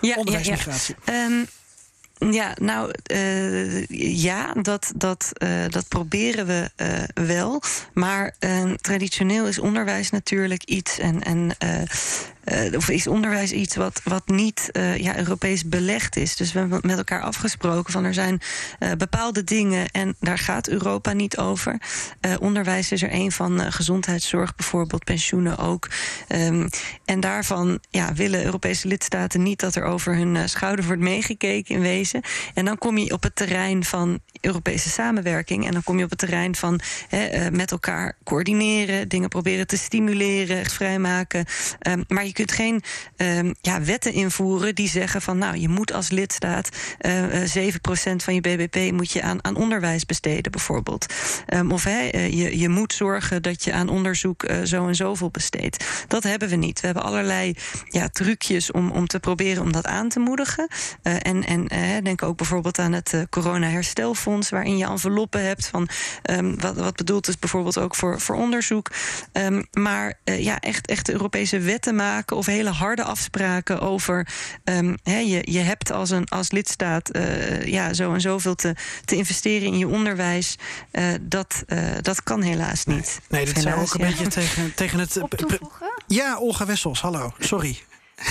Ja, Onderwijsmigratie. Ja, ja. Ehm, ja, nou eh, ja, dat, dat, eh, dat proberen we eh, wel. Maar eh, traditioneel is onderwijs natuurlijk iets. En, en, eh, of is onderwijs iets wat, wat niet eh, ja, Europees belegd is. Dus we hebben met elkaar afgesproken van er zijn eh, bepaalde dingen en daar gaat Europa niet over. Onderwijs is er een van, gezondheidszorg bijvoorbeeld, pensioenen ook. Ehm, en daarvan ja, willen Europese lidstaten niet dat er over hun schouder wordt meegekeken in wezen. En dan kom je op het terrein van Europese samenwerking. En dan kom je op het terrein van met elkaar coördineren, dingen proberen te stimuleren, vrijmaken. Ehm, maar je kunt geen ehm, ja, wetten invoeren die zeggen van nou, je moet als lidstaat eh, eh, 7% van je BBP moet je aan, aan onderwijs besteden, bijvoorbeeld. Ehm, of eh, je, je moet zorgen dat je aan onderzoek eh, zo en zoveel besteedt. Dat hebben we niet. We hebben allerlei ja, trucjes om, om te proberen om dat aan te moedigen. Eh, en en eh, denk ook bijvoorbeeld aan het eh, corona-herstelfonds, waarin je enveloppen hebt van ehm, wat, wat bedoeld is bijvoorbeeld ook voor, voor onderzoek. Maar eh, ja, echt, echt Europese wetten maken of hele harde afspraken over ehm, hè, je, je hebt als een als lidstaat eh, ja, zo en zoveel te, te investeren in je onderwijs. eh, dat, eh, dat kan helaas niet. Nee, dit zou Helaas, ook een ja. beetje tegen, tegen het. Ja, Olga Wessels, hallo. Sorry.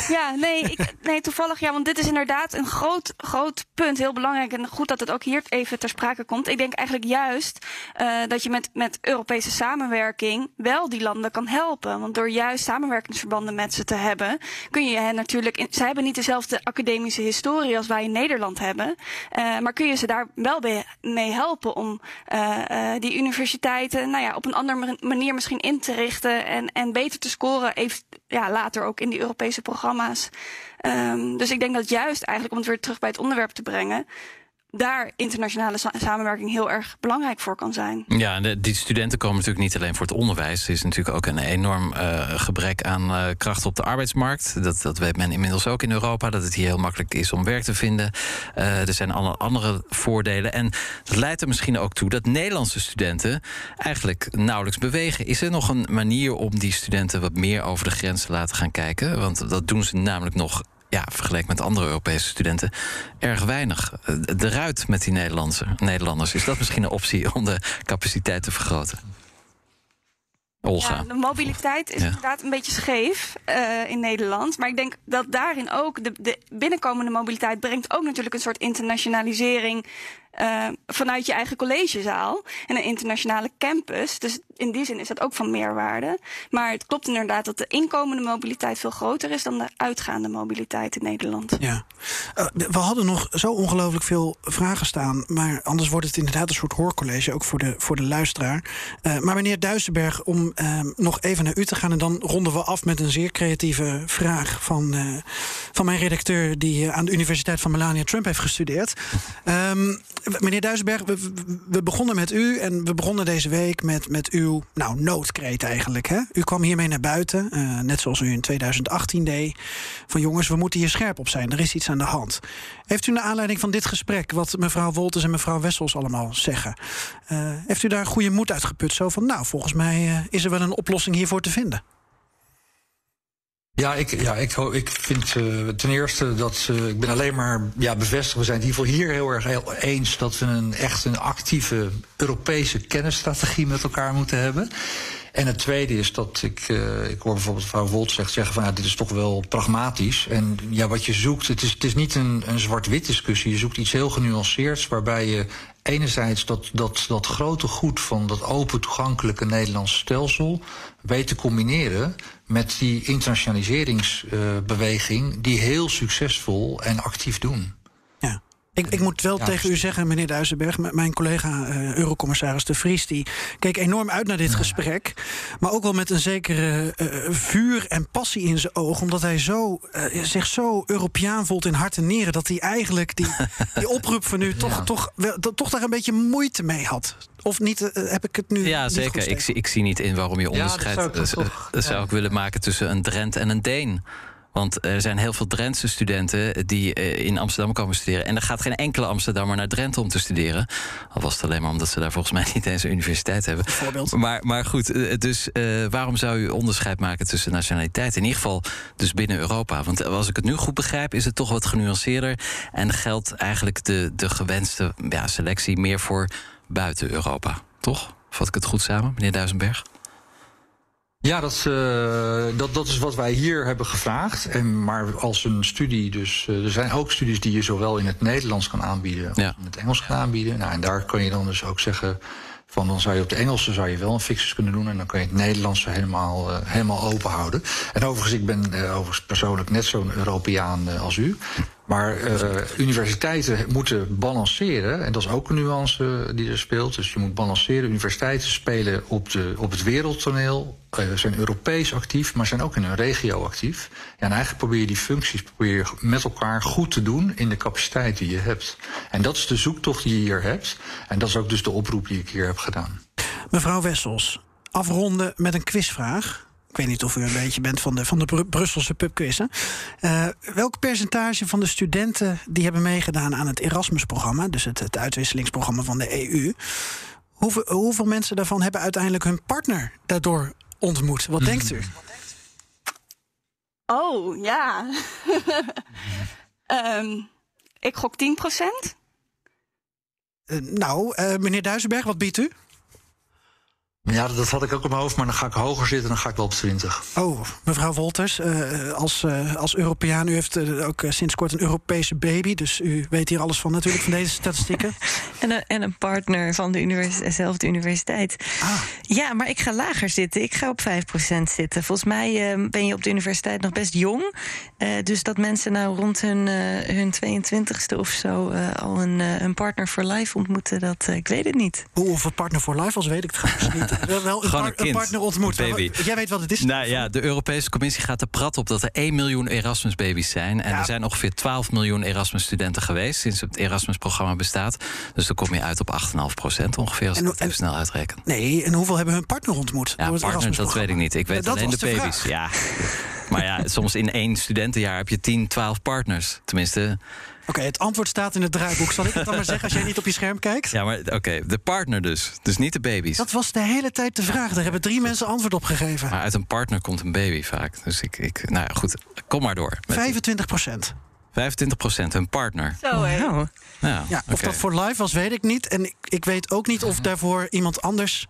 Ja, nee, ik, nee, toevallig, ja, want dit is inderdaad een groot, groot punt. Heel belangrijk en goed dat het ook hier even ter sprake komt. Ik denk eigenlijk juist eh, dat je met, met Europese samenwerking wel die landen kan helpen. Want door juist samenwerkingsverbanden met ze te hebben, kun je hen natuurlijk. In, ze hebben niet dezelfde academische historie als wij in Nederland hebben. eh, maar kun je ze daar wel mee helpen om eh, die universiteiten nou ja, op een andere ma- manier misschien in te richten en, en beter te scoren. Even, ja, later ook in die Europese programma's. Ehm, dus ik denk dat juist eigenlijk, om het weer terug bij het onderwerp te brengen, daar internationale sa- samenwerking heel erg belangrijk voor kan zijn. Ja, die studenten komen natuurlijk niet alleen voor het onderwijs. Er is natuurlijk ook een enorm eh, gebrek aan eh, kracht op de arbeidsmarkt. Dat, dat weet men inmiddels ook in Europa, dat het hier heel makkelijk is om werk te vinden. Eh, er zijn alle andere voordelen. En dat leidt er misschien ook toe dat Nederlandse studenten eigenlijk nauwelijks bewegen. Is er nog een manier om die studenten wat meer over de grens te laten gaan kijken? Want dat doen ze namelijk nog ja, vergeleken met andere Europese studenten, erg weinig. Eh, Eruit met die Nederlandse, Nederlanders. Is dat misschien een optie om de capaciteit te vergroten? Olga. Ja, de mobiliteit is Ja. inderdaad een beetje scheef eh, in Nederland. Maar ik denk dat daarin ook de, de binnenkomende mobiliteit brengt ook natuurlijk een soort internationalisering eh, vanuit je eigen collegezaal en een internationale campus. Dus in die zin is dat ook van meerwaarde. Maar het klopt inderdaad dat de inkomende mobiliteit veel groter is dan de uitgaande mobiliteit in Nederland. Ja. Eh, we hadden nog zo ongelooflijk veel vragen staan. Maar anders wordt het inderdaad een soort hoorcollege, ook voor de, voor de luisteraar. Eh, maar meneer Duisenberg, om eh, nog even naar u te gaan. En dan ronden we af met een zeer creatieve vraag van, van mijn redacteur. die aan de Universiteit van Melania Trump heeft gestudeerd. Ehm, meneer Duisenberg, we, begonnen met u. En we begonnen deze week met, met uw nou, noodkreet eigenlijk. Hè? U kwam hiermee naar buiten, eh, net zoals u in 2018 deed. Van jongens, we moeten hier scherp op zijn. Er is iets aan de hand. Heeft u naar aanleiding van dit gesprek, wat mevrouw Wolters en mevrouw Wessels allemaal zeggen, eh, heeft u daar goede moed uitgeput? Zo van, nou, volgens mij eh, is er wel een oplossing hiervoor te vinden. Ja, ik, ja, ik, ik vind eh, ten eerste dat eh, ik ben alleen maar ja, bevestigd. We zijn het in ieder geval hier heel erg heel eens dat we een echt een actieve Europese kennisstrategie met elkaar moeten hebben. En het tweede is dat ik, eh, ik hoor bijvoorbeeld mevrouw Volt zegt zeggen van ja, dit is toch wel pragmatisch. En ja, wat je zoekt, het is, het is niet een, een zwart-wit discussie. Je zoekt iets heel genuanceerds waarbij je enerzijds dat, dat, dat grote goed van dat open toegankelijke Nederlandse stelsel weet te combineren met die internationaliseringsbeweging die heel succesvol en actief doen. Ik, ik moet wel Ja, tegen u zeggen, meneer Duisenberg, mijn collega eh, Eurocommissaris De Vries, die keek enorm uit naar dit gesprek. Maar ook wel met een zekere eh, vuur en passie in zijn oog. Omdat hij zo, eh, zich zo Europeaan voelt in hart en nieren. Dat hij eigenlijk die, die oproep van u toch, toch, wel, toch daar een beetje moeite mee had. Of niet, heb ik het nu. Ja, niet zeker. goed Ik, zie- ik zie niet in waarom je dat onderscheid zou ik dan toch, zou ja. ik willen maken tussen een Drent en een Deen. Want er zijn heel veel Drentse studenten die eh, in Amsterdam komen studeren. En er gaat geen enkele Amsterdammer naar Drenthe om te studeren. Al was het alleen maar omdat ze daar volgens mij niet eens een universiteit hebben. Voorbeeld. Maar, maar goed, eh, dus eh, waarom zou u onderscheid maken tussen nationaliteiten? In ieder geval dus binnen Europa. Want als ik het nu goed begrijp, is het toch wat genuanceerder. En geldt eigenlijk de, de gewenste ja, selectie meer voor buiten Europa. Toch? Vat ik het goed samen, meneer Duisenberg? Ja, dat, eh, dat, dat is wat wij hier hebben gevraagd. En, maar als een studie, dus eh, er zijn ook studies die je zowel in het Nederlands kan aanbieden als Ja. in het Engels kan aanbieden. Nou, en daar kan je dan dus ook zeggen. Van dan zou je op de Engelse zou je wel een fixus kunnen doen. En dan kan je het Nederlands helemaal, eh, helemaal open houden. En overigens, ik ben overigens persoonlijk net zo'n Europeaan eh, als u. Maar eh, universiteiten moeten balanceren. En dat is ook een nuance die er speelt. Dus je moet balanceren. Universiteiten spelen op, de, op het wereldtoneel. eh, zijn Europees actief, maar zijn ook in hun regio actief. Ja, en eigenlijk probeer je die functies probeer je met elkaar goed te doen in de capaciteit die je hebt. En dat is de zoektocht die je hier hebt. En dat is ook dus de oproep die ik hier heb gedaan. Mevrouw Wessels, afronden met een quizvraag. Ik weet niet of u een beetje bent van de, van de Bru- Brusselse pubquizzen. Eh welk percentage van de studenten die hebben meegedaan aan het Erasmus-programma, dus het, het uitwisselingsprogramma van de EU, hoeveel, hoeveel mensen daarvan hebben uiteindelijk hun partner daardoor ontmoet? Wat denkt u? Oh, ja. Ehm, ik gok 10 procent. Eh, nou, eh, meneer Duisenberg, wat biedt u? Ja, dat had ik ook op mijn hoofd, maar dan ga ik hoger zitten. Dan ga ik wel op 20. Oh, mevrouw Wolters, eh, als, eh, als Europeaan, u heeft eh, ook sinds kort een Europese baby, dus u weet hier alles van natuurlijk, van deze statistieken. En een, en een partner van de univers- dezelfde universiteit. Ah. Ja, maar ik ga lager zitten. Ik ga op 5% zitten. Volgens mij eh, ben je op de universiteit nog best jong. Eh, dus dat mensen nou rond hun, eh, hun 22ste of zo eh, al een, een partner for life ontmoeten, dat eh, ik weet het niet. Hoe of een partner voor life was, weet ik trouwens niet. Wel, een, Gewoon par- een kind, partner ontmoet. een baby. Jij weet wat het is? Nou ja, de Europese Commissie gaat er prat op dat er 1 miljoen Erasmus-baby's zijn. En Ja. er zijn ongeveer 12 miljoen Erasmus-studenten geweest sinds het Erasmus-programma bestaat. Dus dan kom je uit op 8,5 procent ongeveer, als En ik het even en- snel uitreken. Nee, en hoeveel hebben hun partner ontmoet? Ja, partner, dat weet ik niet. Ik weet Ja, alleen de de baby's. Ja. Maar ja, soms in één studentenjaar heb je 10, 12 partners. Tenminste, Oké, het antwoord staat in het draaiboek. Zal ik het dan maar zeggen als jij niet op je scherm kijkt? ja, maar oké, de partner dus. Dus niet de baby's. Dat was de hele tijd de vraag. Daar hebben drie mensen antwoord op gegeven. Maar uit een partner komt een baby vaak. Dus ik, ik nou ja, goed, kom maar door. Met 25 procent. 25 procent, een partner. Zo, hé. Wauw. Ja, Ja, of dat voor live was, weet ik niet. En ik, ik weet ook niet of daarvoor iemand anders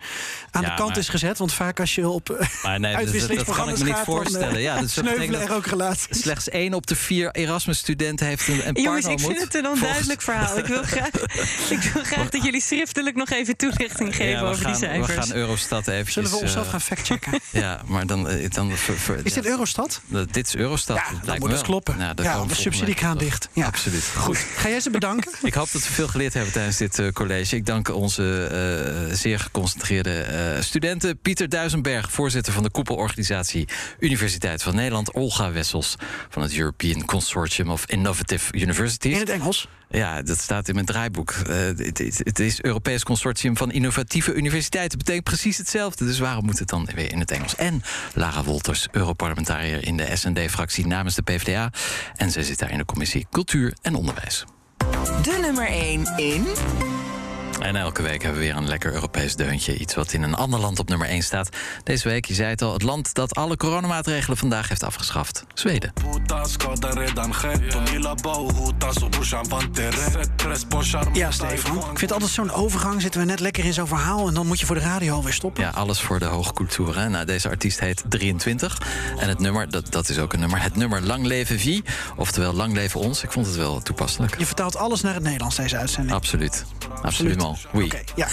aan Ja, de kant maar- is gezet. Want vaak als je op eh, Maar nee, dat, dat, dat kan ik me niet dan, eh, voorstellen. Ja, dus dat sneuvelen betekent er dat ook relaties. slechts één op de vier Erasmus-studenten heeft een, een partner Jongens, ik vind het een Volgens- onduidelijk verhaal. Ik wil, graag, ik wil graag dat jullie schriftelijk nog even toelichting geven over gaan, die cijfers. We gaan Eurostat eventjes... Zullen we onszelf eh, gaan factchecken? Ja, maar dan... eh, dan ver- ver- Is ja, dit Eurostat? dat- dit is Eurostat. Ja, dat moet wel. kloppen. Dat Ja, kan de volgende week. dicht. Ja. Absoluut. Goed, ga jij ze bedanken? Ik hoop dat we veel geleerd hebben tijdens dit eh, college. Ik dank onze eh, zeer geconcentreerde eh, studenten. Pieter Duisenberg, voorzitter van de koepelorganisatie Universiteit van Nederland. Olga Wessels van het European Consortium of Innovative Universities. In het Engels. Ja, dat staat in mijn draaiboek. Eh, het, is Europees Consortium van Innovatieve Universiteiten. Dat betekent precies hetzelfde. Dus waarom moet het dan weer in het Engels? En Lara Wolters, Europarlementariër in de SND-fractie namens de PvdA. En zij zit daar in de commissie Cultuur en Onderwijs. De nummer 1 in. En elke week hebben we weer een lekker Europees deuntje. Iets wat in een ander land op nummer 1 staat. Deze week, je zei het al, het land dat alle coronamaatregelen vandaag heeft afgeschaft. Zweden. Ja, Stefan. Ik vind altijd zo'n overgang. Zitten we net lekker in zo'n verhaal en dan moet je voor de radio alweer stoppen. Ja, alles voor de hoge cultuur. Hè? Nou, deze artiest heet 23. En het nummer, dat, dat is ook een nummer. Het nummer Lang Leven Vie. Oftewel Lang Leven Ons. Ik vond het wel toepasselijk. Je vertaalt alles naar het Nederlands, deze uitzending. Absoluut. Absoluut. Oui. Ja.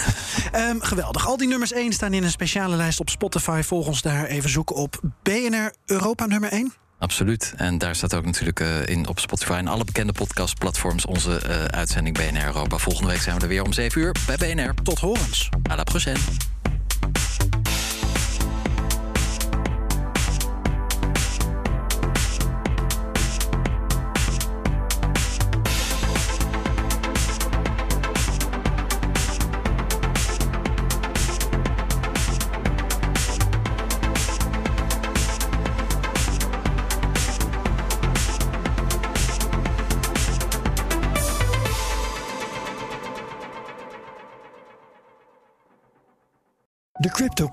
Ehm, geweldig. Al die nummers 1 staan in een speciale lijst op Spotify. Volg ons daar even zoeken op BNR Europa nummer 1. Absoluut. En daar staat ook natuurlijk uh, in op Spotify en alle bekende podcastplatforms onze uh, uitzending BNR Europa. Volgende week zijn we er weer om 7 uur bij BNR. Tot horens. À la prochaine.